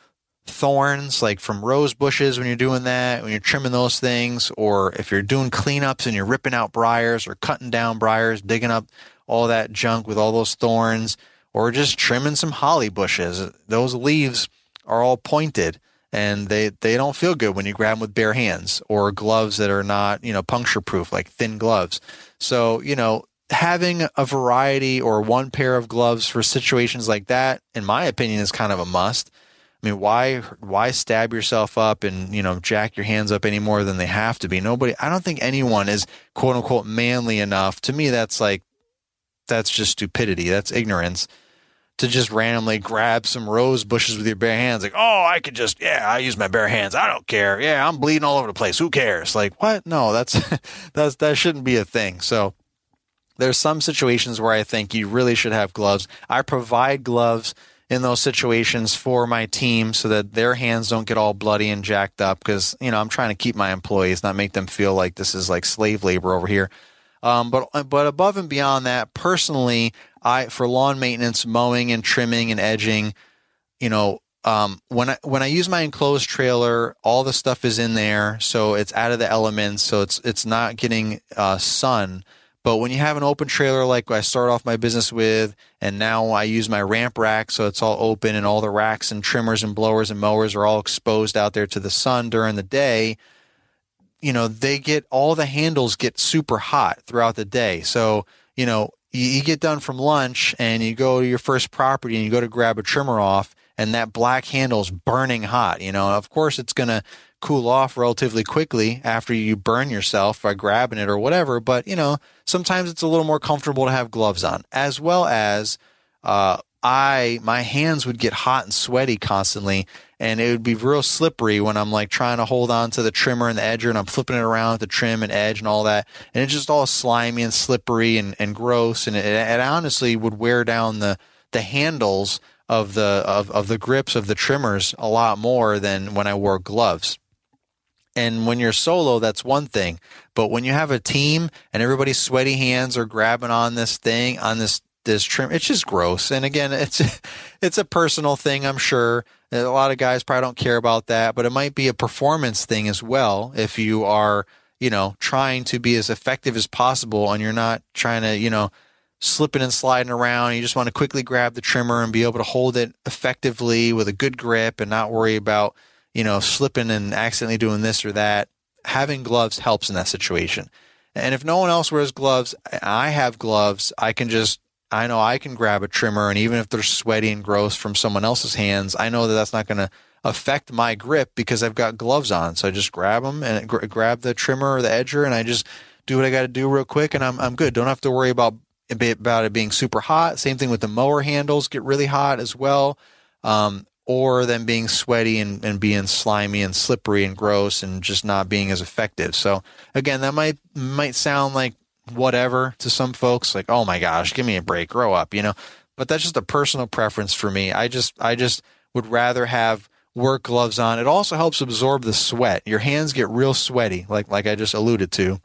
thorns like from rose bushes when you're doing that, when you're trimming those things, or if you're doing cleanups and you're ripping out briars or cutting down briars, digging up all that junk with all those thorns, or just trimming some holly bushes. Those leaves are all pointed and they, they don't feel good when you grab them with bare hands or gloves that are not, you know, puncture proof, like thin gloves. So, you know, having a variety or one pair of gloves for situations like that, in my opinion, is kind of a must. I mean, why why stab yourself up and you know jack your hands up any more than they have to be? Nobody. I don't think anyone is quote unquote manly enough. To me, that's like that's just stupidity. That's ignorance to just randomly grab some rose bushes with your bare hands. Like, oh, I could just yeah, I use my bare hands. I don't care. Yeah, I'm bleeding all over the place. Who cares? Like, what? No, that's that's that shouldn't be a thing. So there's some situations where I think you really should have gloves. I provide gloves in those situations for my team so that their hands don't get all bloody and jacked up because you know I'm trying to keep my employees, not make them feel like this is like slave labor over here. Um, but but above and beyond that, personally, I for lawn maintenance, mowing and trimming and edging, you know, um, when I when I use my enclosed trailer, all the stuff is in there, so it's out of the elements, so it's it's not getting uh, sun. But when you have an open trailer like I start off my business with, and now I use my ramp rack, so it's all open, and all the racks and trimmers and blowers and mowers are all exposed out there to the sun during the day. You know, they get all the handles get super hot throughout the day. So, you know, you, you get done from lunch and you go to your first property and you go to grab a trimmer off, and that black handle is burning hot. You know, of course, it's going to cool off relatively quickly after you burn yourself by grabbing it or whatever. But, you know, sometimes it's a little more comfortable to have gloves on, as well as uh, I, my hands would get hot and sweaty constantly. And it would be real slippery when I'm like trying to hold on to the trimmer and the edger and I'm flipping it around with the trim and edge and all that. And it's just all slimy and slippery and, and gross. And it, it honestly would wear down the, the handles of the of, of the grips of the trimmers a lot more than when I wore gloves. And when you're solo, that's one thing. But when you have a team and everybody's sweaty hands are grabbing on this thing, on this this trim, it's just gross. And again, it's it's a personal thing, I'm sure. A lot of guys probably don't care about that, but it might be a performance thing as well. If you are, you know, trying to be as effective as possible and you're not trying to, you know, slipping and sliding around. You just want to quickly grab the trimmer and be able to hold it effectively with a good grip and not worry about you know, slipping and accidentally doing this or that, having gloves helps in that situation. And if no one else wears gloves, I have gloves. I can just, I know I can grab a trimmer, and even if they're sweaty and gross from someone else's hands, I know that that's not going to affect my grip because I've got gloves on. So I just grab them and gr- grab the trimmer or the edger, and I just do what I got to do real quick, and I'm I'm good. Don't have to worry about about it being super hot. Same thing with the mower handles get really hot as well. Um, or them being sweaty and, and being slimy and slippery and gross and just not being as effective. So again, that might might sound like whatever to some folks, like, oh my gosh, give me a break, grow up, you know. But that's just a personal preference for me. I just I just would rather have work gloves on. It also helps absorb the sweat. Your hands get real sweaty, like like I just alluded to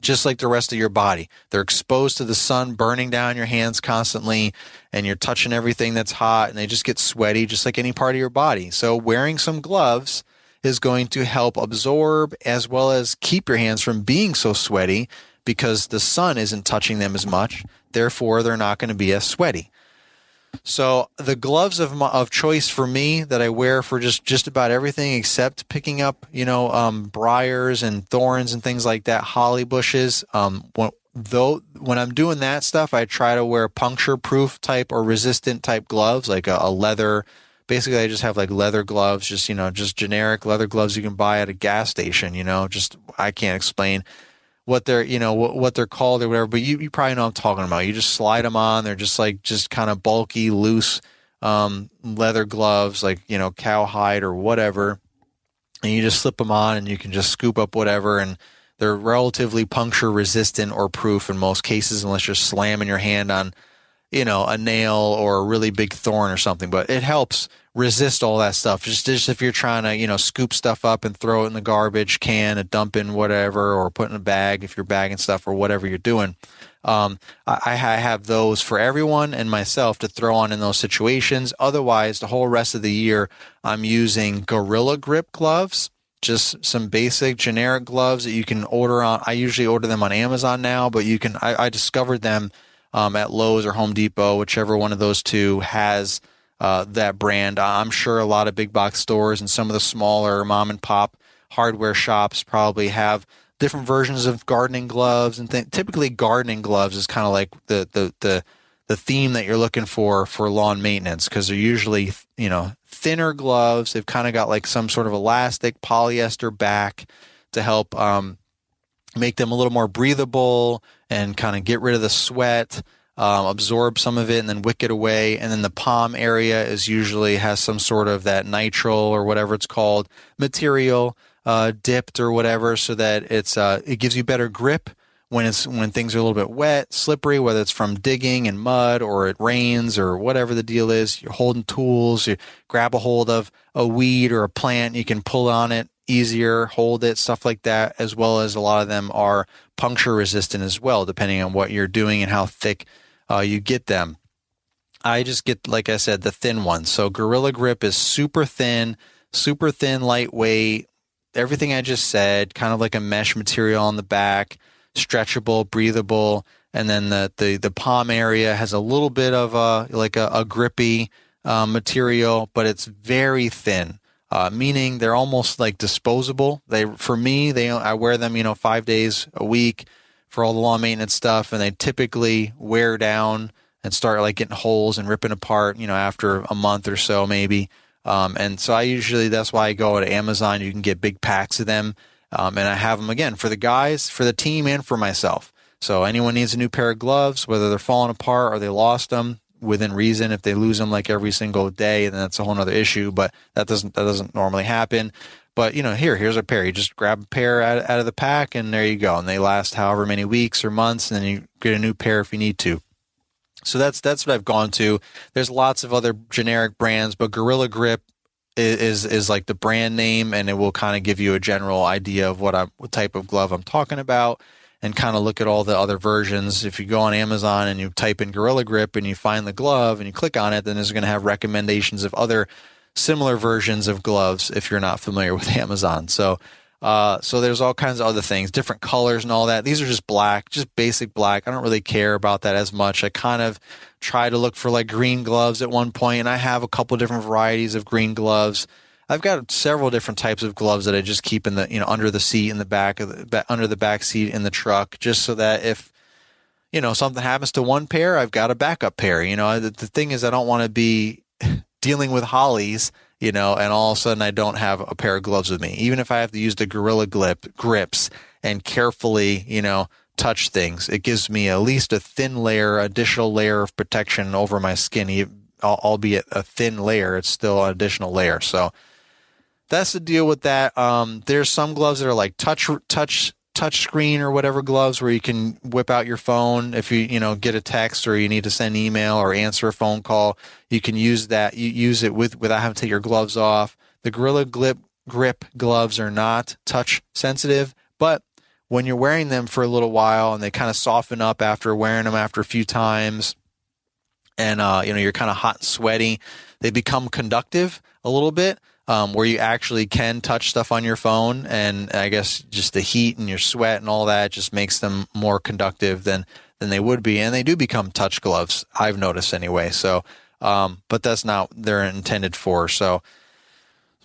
just like the rest of your body. They're exposed to the sun burning down your hands constantly, and you're touching everything that's hot, and they just get sweaty, just like any part of your body. So, wearing some gloves is going to help absorb as well as keep your hands from being so sweaty because the sun isn't touching them as much. Therefore, they're not going to be as sweaty. So the gloves of my, of choice for me that I wear for just just about everything except picking up, you know, um, briars and thorns and things like that, holly bushes. Um, when, though when I'm doing that stuff, I try to wear puncture proof type or resistant type gloves, like a, a leather. Basically, I just have like leather gloves, just you know, just generic leather gloves you can buy at a gas station. You know, just I can't explain what they're you know what, what they're called or whatever but you, you probably know i'm talking about. You just slide them on. They're just like just kind of bulky loose um, leather gloves like you know cowhide or whatever. And you just slip them on and you can just scoop up whatever. And they're relatively puncture resistant or proof in most cases unless you're slamming your hand on you know a nail or a really big thorn or something but it helps resist all that stuff. Just, just if you're trying to, you know, scoop stuff up and throw it in the garbage can, a dump in whatever, or put in a bag if you're bagging stuff or whatever you're doing. Um, I, I have those for everyone and myself to throw on in those situations. Otherwise, the whole rest of the year, I'm using Gorilla Grip gloves just some basic generic gloves that you can order on. I usually order them on Amazon now, but you can. I, I discovered them um, at Lowe's or Home Depot, whichever one of those two has uh, that brand. I'm sure a lot of big box stores and some of the smaller mom and pop hardware shops probably have different versions of gardening gloves and th- typically gardening gloves is kind of like the, the the the theme that you're looking for for lawn maintenance because they're usually you know thinner gloves they've kind of got like some sort of elastic polyester back to help um, make them a little more breathable and kind of get rid of the sweat um, absorb some of it and then wick it away. And then the palm area is usually has some sort of that nitrile or whatever it's called material uh, dipped or whatever, so that it's uh, it gives you better grip when it's when things are a little bit wet, slippery, whether it's from digging and mud or it rains or whatever the deal is, you're holding tools, you grab a hold of a weed or a plant, you can pull on it easier, hold it, stuff like that, as well as a lot of them are puncture resistant as well, depending on what you're doing and how thick uh, you get them. I just get, like I said, the thin ones. So Gorilla Grip is super thin, super thin, lightweight, everything I just said, kind of like a mesh material on the back stretchable, breathable, and then the the, the palm area has a little bit of a like a, a grippy uh, material, but it's very thin. Uh, meaning they're almost like disposable. They for me, they I wear them, you know, five days a week for all the lawn maintenance stuff, and they typically wear down and start like getting holes and ripping apart, you know, after a month or so maybe. Um, and so I usually that's why I go to Amazon. You can get big packs of them. Um, and I have them again for the guys, for the team, and for myself. So anyone needs a new pair of gloves, whether they're falling apart or they lost them within reason. If they lose them like every single day, then that's a whole other issue. But that doesn't that doesn't normally happen. But you know, here here's a pair. You just grab a pair out, out of the pack, and there you go. And they last however many weeks or months, and then you get a new pair if you need to. So that's that's what I've gone to. There's lots of other generic brands, but Gorilla Grip is is like the brand name, and it will kind of give you a general idea of what I what type of glove I'm talking about, and kind of look at all the other versions. If you go on Amazon and you type in Gorilla Grip and you find the glove and you click on it, then it's going to have recommendations of other similar versions of gloves if you're not familiar with Amazon. So uh, so there's all kinds of other things, different colors and all that. These are just black, just basic black. I don't really care about that as much. I kind of try to look for like green gloves at one point, and I have a couple different varieties of green gloves. I've got several different types of gloves that I just keep in the you know under the seat in the back of the under the back seat in the truck, just so that if you know something happens to one pair, I've got a backup pair. You know, the, the thing is, I don't want to be dealing with hollies you know, and all of a sudden I don't have a pair of gloves with me. Even if I have to use the Gorilla Grip grips and carefully, you know, touch things, it gives me at least a thin layer, additional layer of protection over my skin, albeit a thin layer. It's still an additional layer. So that's the deal with that. Um, there's some gloves that are like touch touch touch screen or whatever gloves where you can whip out your phone. If you you know get a text or you need to send email or answer a phone call you can use that you use it with without having to take your gloves off. The gorilla grip grip gloves are not touch sensitive but when you're wearing them for a little while and they kind of soften up after wearing them after a few times and uh, you know you're kind of hot and sweaty they become conductive a little bit um, where you actually can touch stuff on your phone. And I guess just the heat and your sweat and all that just makes them more conductive than than they would be. And they do become touch gloves. I've noticed anyway. So, um, but that's not they're intended for. So,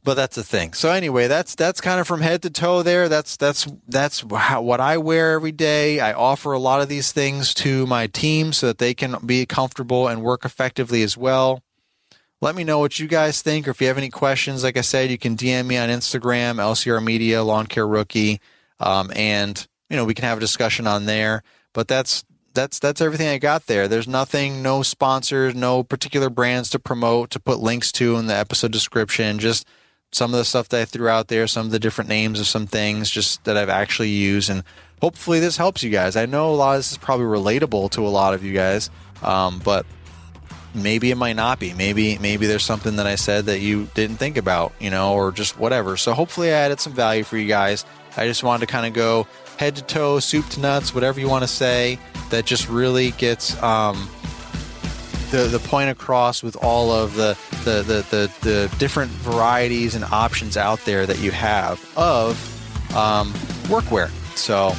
but that's the thing. So anyway, that's that's kind of from head to toe there. That's that's that's how, what I wear every day. I offer a lot of these things to my team so that they can be comfortable and work effectively as well. Let me know what you guys think, or if you have any questions. Like I said, you can DM me on Instagram, LCR Media, Lawn Care Rookie, um, and you know we can have a discussion on there. But that's that's that's everything I got there. There's nothing, no sponsors, no particular brands to promote, to put links to in the episode description. Just some of the stuff that I threw out there, some of the different names of some things, just that I've actually used, and hopefully this helps you guys. I know a lot of this is probably relatable to a lot of you guys, um, but maybe it might not be. Maybe maybe there's something that I said that you didn't think about, you know, or just whatever. So hopefully I added some value for you guys. I just wanted to kind of go head to toe, soup to nuts, whatever you want to say, that just really gets um, the the point across with all of the the, the the the different varieties and options out there that you have of um, workwear. So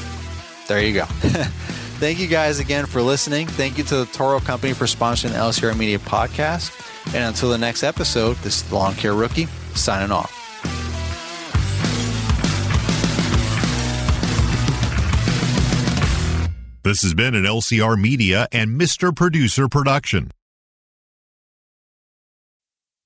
there you go. Thank you guys again for listening. Thank you to the Toro Company for sponsoring the LCR Media podcast. And until the next episode, this is the Lawn Care Rookie signing off. This has been an LCR Media and Mr. Producer production.